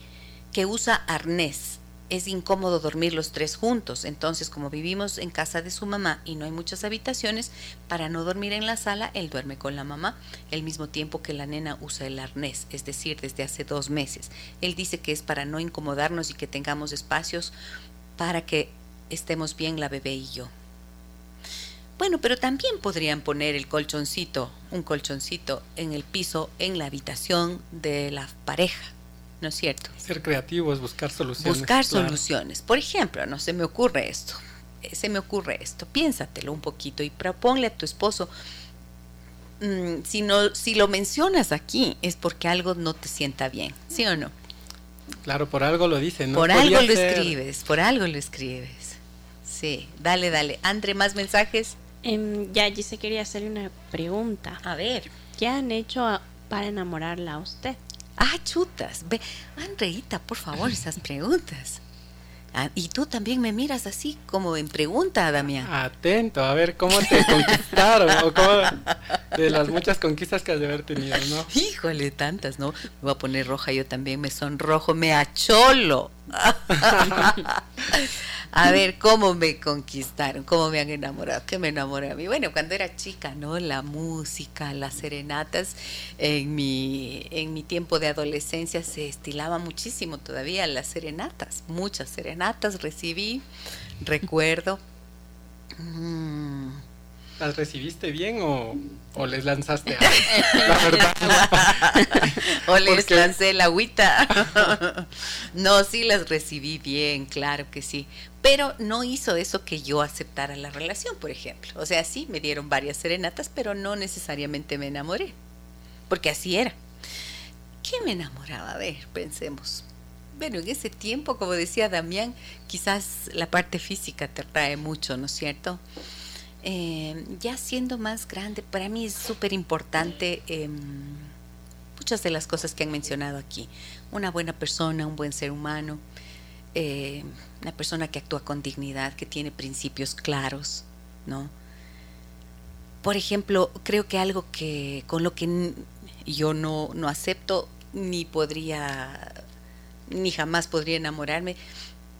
que usa arnés. Es incómodo dormir los tres juntos. Entonces, como vivimos en casa de su mamá y no hay muchas habitaciones, para no dormir en la sala, él duerme con la mamá, el mismo tiempo que la nena usa el arnés, es decir, desde hace dos meses. Él dice que es para no incomodarnos y que tengamos espacios para que estemos bien la bebé y yo. Bueno, pero también podrían poner el colchoncito, un colchoncito en el piso, en la habitación de la pareja, ¿no es cierto? Ser creativos, buscar soluciones. Buscar claro. soluciones. Por ejemplo, no se me ocurre esto, eh, se me ocurre esto, piénsatelo un poquito y proponle a tu esposo, mm, si, no, si lo mencionas aquí es porque algo no te sienta bien, ¿sí o no? Claro, por algo lo dicen, ¿no? por algo lo ser- escribes, por algo lo escribes. Sí, dale, dale. Andre, ¿más mensajes? Em, ya, Gise quería hacerle una pregunta. A ver. ¿Qué han hecho a- para enamorarla a usted? Ah, chutas. Ve, Andreita, por favor, esas preguntas. Ah, y tú también me miras así como en pregunta, Damián. Atento, a ver cómo te conquistaron o cómo, de las muchas conquistas que has de haber tenido, ¿no? Híjole, tantas, ¿no? Me voy a poner roja, yo también me sonrojo, me acholo. a ver, ¿cómo me conquistaron? ¿Cómo me han enamorado? ¿Qué me enamoró a mí? Bueno, cuando era chica, ¿no? La música, las serenatas, en mi, en mi tiempo de adolescencia se estilaba muchísimo todavía las serenatas, muchas serenatas recibí, recuerdo. Mm. ¿Las recibiste bien o, o les lanzaste la verdad? o les lancé el agüita. no, sí las recibí bien, claro que sí. Pero no hizo eso que yo aceptara la relación, por ejemplo. O sea, sí, me dieron varias serenatas, pero no necesariamente me enamoré. Porque así era. ¿Qué me enamoraba? A ver, pensemos. Bueno, en ese tiempo, como decía Damián, quizás la parte física te trae mucho, ¿no es cierto? Eh, ya siendo más grande, para mí es súper importante em, muchas de las cosas que han mencionado aquí. Una buena persona, un buen ser humano, eh, una persona que actúa con dignidad, que tiene principios claros, ¿no? Por ejemplo, creo que algo que con lo que yo no, no acepto ni podría, ni jamás podría enamorarme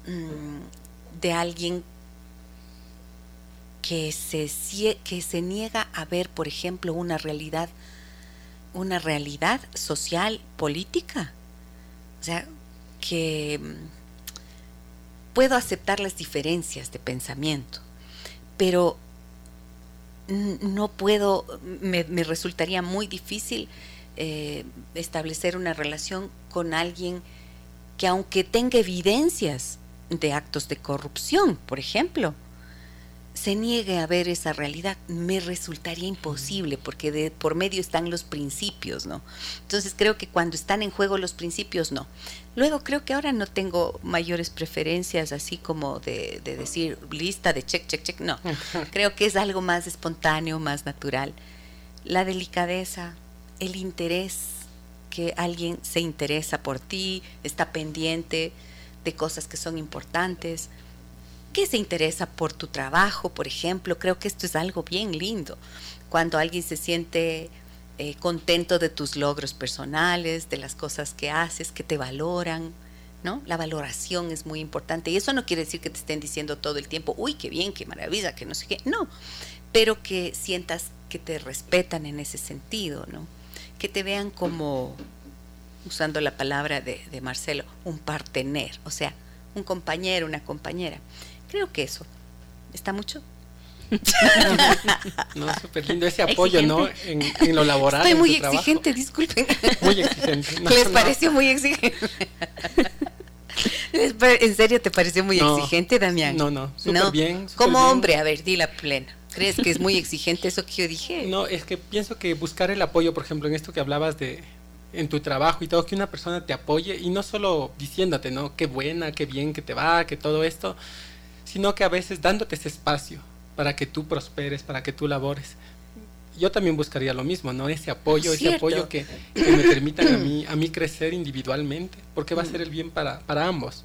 mm, de alguien que se, niega a ver, por ejemplo, una realidad, una realidad social, política. O sea, que mm, puedo aceptar las diferencias de pensamiento, pero no puedo, me, resultaría muy difícil eh, establecer una relación con alguien que aunque tenga evidencias de actos de corrupción, por ejemplo, se niegue a ver esa realidad, me resultaría imposible porque de por medio están los principios, ¿no? Entonces creo que cuando están en juego los principios, no. Luego creo que ahora no tengo mayores preferencias así como de, de decir lista de check, check, check, no. creo que es algo más espontáneo, más natural. La delicadeza, el interés, que alguien se interesa por ti, está pendiente de cosas que son importantes que se interesa por tu trabajo, por ejemplo. Creo que esto es algo bien lindo. Cuando alguien se siente eh, contento de tus logros personales, de las cosas que haces, que te valoran, ¿no? La valoración es muy importante. Y eso no quiere decir que te estén diciendo todo el tiempo, uy, qué bien, qué maravilla, que no sé qué. No, pero que sientas que te respetan en ese sentido, ¿no? Que te vean como, usando la palabra de, de Marcelo, un partener, o sea, un compañero, una compañera. Creo que eso. ¿Está mucho? no, súper lindo ese apoyo, ¿no? En, lo laboral. Estoy muy exigente, disculpen. Muy exigente. ¿Les pareció muy exigente? ¿En serio te pareció muy exigente, Damián? No, no, súper bien. Como hombre, a ver, di la plena. ¿Crees que es muy exigente eso que yo dije? No, es que pienso que buscar el apoyo, por ejemplo, en esto que hablabas de en tu trabajo y todo, que una persona te apoye y no solo diciéndote, ¿no? Qué buena, qué bien que te va, que todo esto, sino que a veces dándote ese espacio para que tú prosperes, para que tú labores. Yo también buscaría lo mismo, ¿no? Ese apoyo, ese apoyo que, me permitan a mí, a mí crecer individualmente, porque va a ser el bien para, para ambos.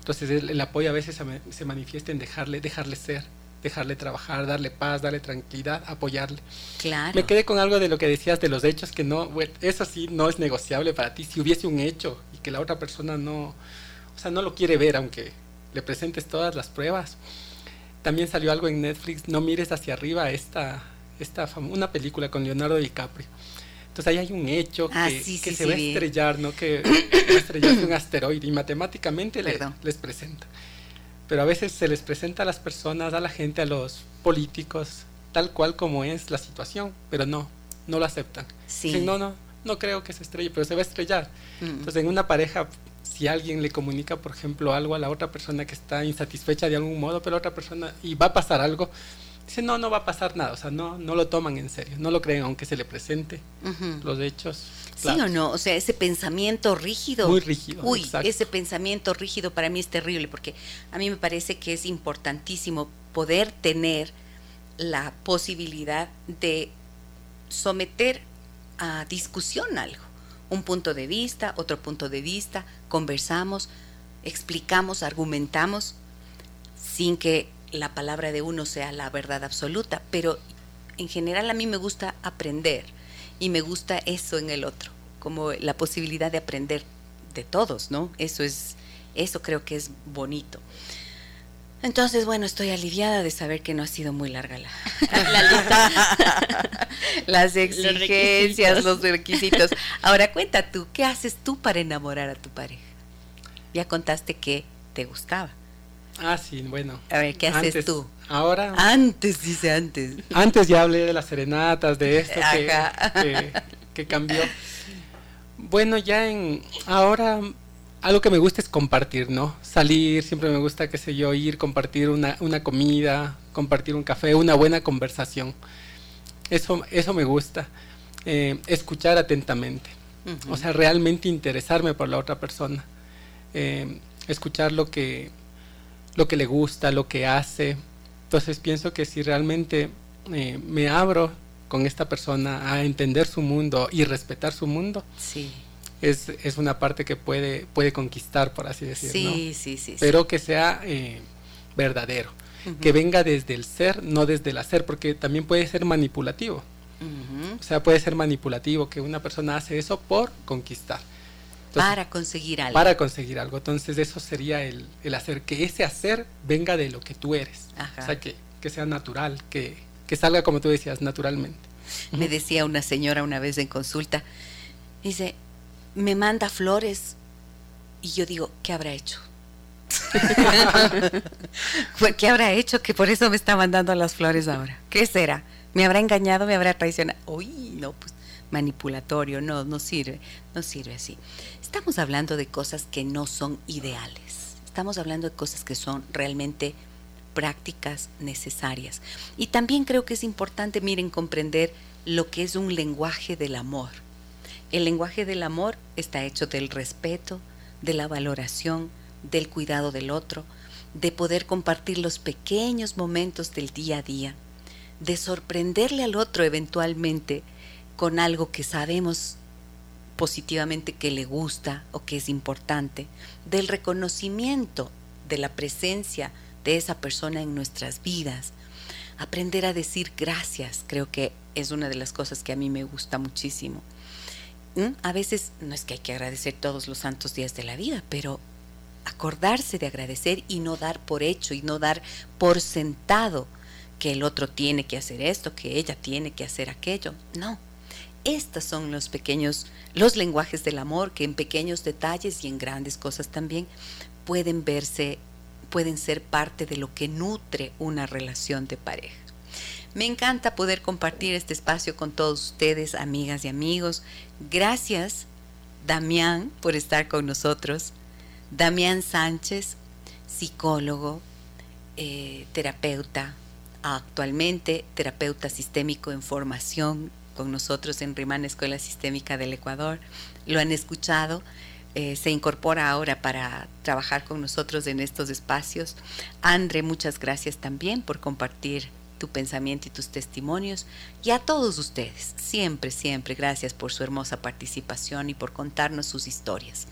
Entonces el, apoyo a veces se, manifiesta en dejarle, dejarle ser, dejarle trabajar, darle paz, darle tranquilidad, apoyarle. Claro. Me quedé con algo de lo que decías de los hechos, que no, eso sí no es negociable para ti. Si hubiese un hecho y que la otra persona no, o sea, no lo quiere ver, aunque le presentes todas las pruebas. También salió algo en Netflix, No mires hacia arriba, esta, esta una película con Leonardo DiCaprio. Entonces ahí hay un hecho ah, que, se va a estrellar, ¿no? Que va a estrellarse un asteroide y matemáticamente les presenta. Pero a veces se les presenta a las personas, a la gente, a los políticos, tal cual como es la situación, pero no, no lo aceptan. Sí. no, no, no creo que se estrelle, pero se va a estrellar. Mm. Entonces en una pareja si alguien le comunica, por ejemplo, algo a la otra persona que está insatisfecha de algún modo, pero la otra persona, y va a pasar algo, dice, no, no va a pasar nada, o sea, no, no lo toman en serio, no lo creen aunque se le presente los hechos. Sí o no, o sea, ese pensamiento rígido. Muy rígido. Uy, ese pensamiento rígido para mí es terrible porque a mí me parece que es importantísimo poder tener la posibilidad de someter a discusión algo un punto de vista, otro punto de vista, conversamos, explicamos, argumentamos, sin que la palabra de uno sea la verdad absoluta, pero en general a mí me gusta aprender y me gusta eso en el otro, como la posibilidad de aprender de todos, ¿no? Eso es, eso creo que es bonito. Entonces, bueno, estoy aliviada de saber que no ha sido muy larga la, lista. Las exigencias, los requisitos. Ahora cuenta tú, ¿qué haces tú para enamorar a tu pareja? Ya contaste que te gustaba. Ah, sí, bueno. A ver, ¿qué haces tú? Ahora. Antes, dice antes. Antes ya hablé de las serenatas, de esto que, que cambió. Bueno, ya en. Ahora algo que me gusta es compartir, ¿no? Salir, siempre me gusta, qué sé yo, ir, compartir una, una comida, compartir un café, una buena conversación. Eso, eso me gusta. Eh, escuchar atentamente. O sea, realmente interesarme por la otra persona. Eh, escuchar lo que, lo que le gusta, lo que hace. Entonces pienso que si realmente eh, me abro con esta persona a entender su mundo y respetar su mundo, sí. Es, es una parte que puede, puede conquistar, por así decirlo. Sí, sí, sí. Pero que sea eh, verdadero, que venga desde el ser, no desde el hacer, porque también puede ser manipulativo. O sea, puede ser manipulativo que una persona hace eso por conquistar. para conseguir algo. Para conseguir algo. Entonces eso sería el, el, hacer, que ese hacer venga de lo que tú eres. O sea, que, que sea natural, que, que salga como tú decías, naturalmente. Me decía una señora una vez en consulta, dice, me manda flores y yo digo, ¿qué habrá hecho? ¿Qué habrá hecho que por eso me está mandando las flores ahora? ¿Qué será? ¿Me habrá engañado? ¿Me habrá traicionado? Uy, no, pues manipulatorio, no, no sirve, no sirve así. Estamos hablando de cosas que no son ideales. Estamos hablando de cosas que son realmente prácticas necesarias. Y también creo que es importante, miren, comprender lo que es un lenguaje del amor. El lenguaje del amor está hecho del respeto, de la valoración, del cuidado del otro, de poder compartir los pequeños momentos del día a día, de sorprenderle al otro eventualmente con algo que sabemos positivamente que le gusta o que es importante, del reconocimiento de la presencia de esa persona en nuestras vidas. Aprender a decir gracias, creo que es una de las cosas que a mí me gusta muchísimo. ¿Mm? A veces no es que hay que agradecer todos los santos días de la vida, pero acordarse de agradecer y no dar por hecho y no dar por sentado que el otro tiene que hacer esto, que ella tiene que hacer aquello. No. Estos son los pequeños, los lenguajes del amor que en pequeños detalles y en grandes cosas también pueden verse, pueden ser parte de lo que nutre una relación de pareja. Me encanta poder compartir este espacio con todos ustedes, amigas y amigos. Gracias, Damián, por estar con nosotros. Damián Sánchez, psicólogo, eh, terapeuta, actualmente terapeuta sistémico en formación con nosotros en Rimán Escuela Sistémica del Ecuador. Lo han escuchado, eh, se incorpora ahora para trabajar con nosotros en estos espacios. Andre, muchas gracias también por compartir tu pensamiento y tus testimonios. Y a todos ustedes, siempre, siempre gracias por su hermosa participación y por contarnos sus historias.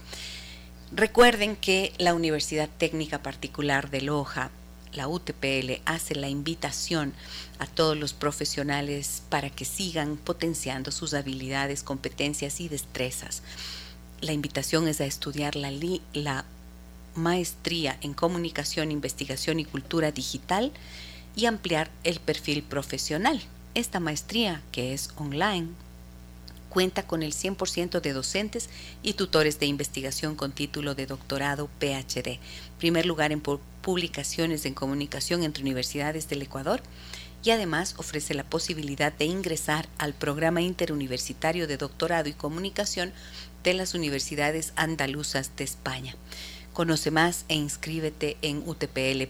Recuerden que la Universidad Técnica Particular de Loja, la UTPL, hace la invitación a todos los profesionales para que sigan potenciando sus habilidades, competencias y destrezas. La invitación es a estudiar la, la maestría en comunicación, investigación y cultura digital y ampliar el perfil profesional. Esta maestría, que es online, cuenta con el 100% de docentes y tutores de investigación con título de doctorado PhD, primer lugar en publicaciones en comunicación entre universidades del Ecuador y además ofrece la posibilidad de ingresar al programa interuniversitario de doctorado y comunicación de las universidades andaluzas de España. Conoce más e inscríbete en utpl.edu.es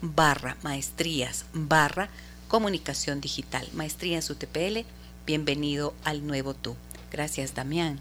barra maestrías barra comunicación digital. Maestrías UTPL bienvenido al nuevo tú. Gracias, Damián.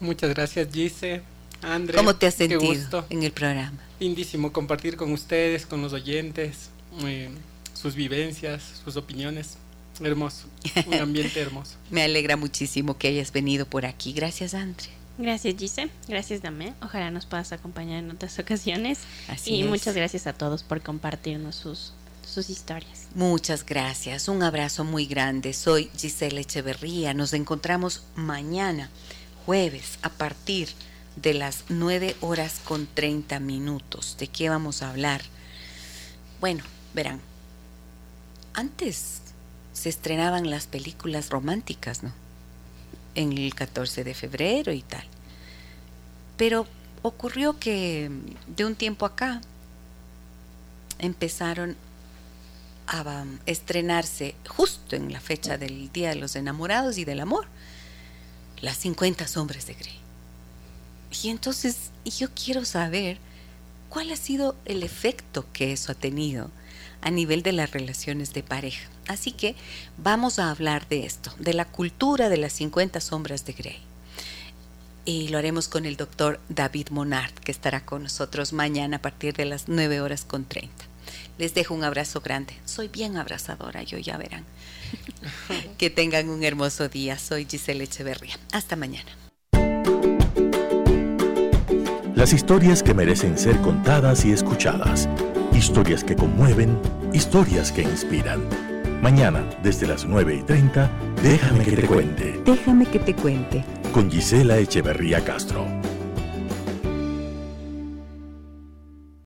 Muchas gracias, Gise. André, ¿Cómo te has sentido en el programa? Lindísimo compartir con ustedes, con los oyentes, eh, sus vivencias, sus opiniones. Hermoso, un ambiente hermoso. Me alegra muchísimo que hayas venido por aquí. Gracias, André. Gracias, Gise. Gracias, Damián. Ojalá nos puedas acompañar en otras ocasiones. y muchas gracias a todos por compartirnos sus, sus historias. Muchas gracias. Un abrazo muy grande. Soy Giselle Echeverría. Nos encontramos mañana, jueves, a partir de las 9 horas con 30 minutos. ¿De qué vamos a hablar? Bueno, verán. Antes se estrenaban las películas románticas, ¿no? En el 14 de febrero y tal. Pero ocurrió que de un tiempo acá empezaron a estrenarse justo en la fecha del Día de los Enamorados y del Amor, las 50 sombras de Grey. Y entonces yo quiero saber cuál ha sido el efecto que eso ha tenido a nivel de las relaciones de pareja. Así que vamos a hablar de esto, de la cultura de las 50 sombras de Grey. Y lo haremos con el doctor David Monard, que estará con nosotros mañana a partir de las 9 horas con 30. Les dejo un abrazo grande. Soy bien abrazadora, yo ya verán. que tengan un hermoso día. Soy Giselle Echeverría. Hasta mañana. Las historias que merecen ser contadas y escuchadas. Historias que conmueven, historias que inspiran. Mañana, desde las 9 y 30, déjame que te cuente. Déjame que te cuente. Con Gisela Echeverría Castro.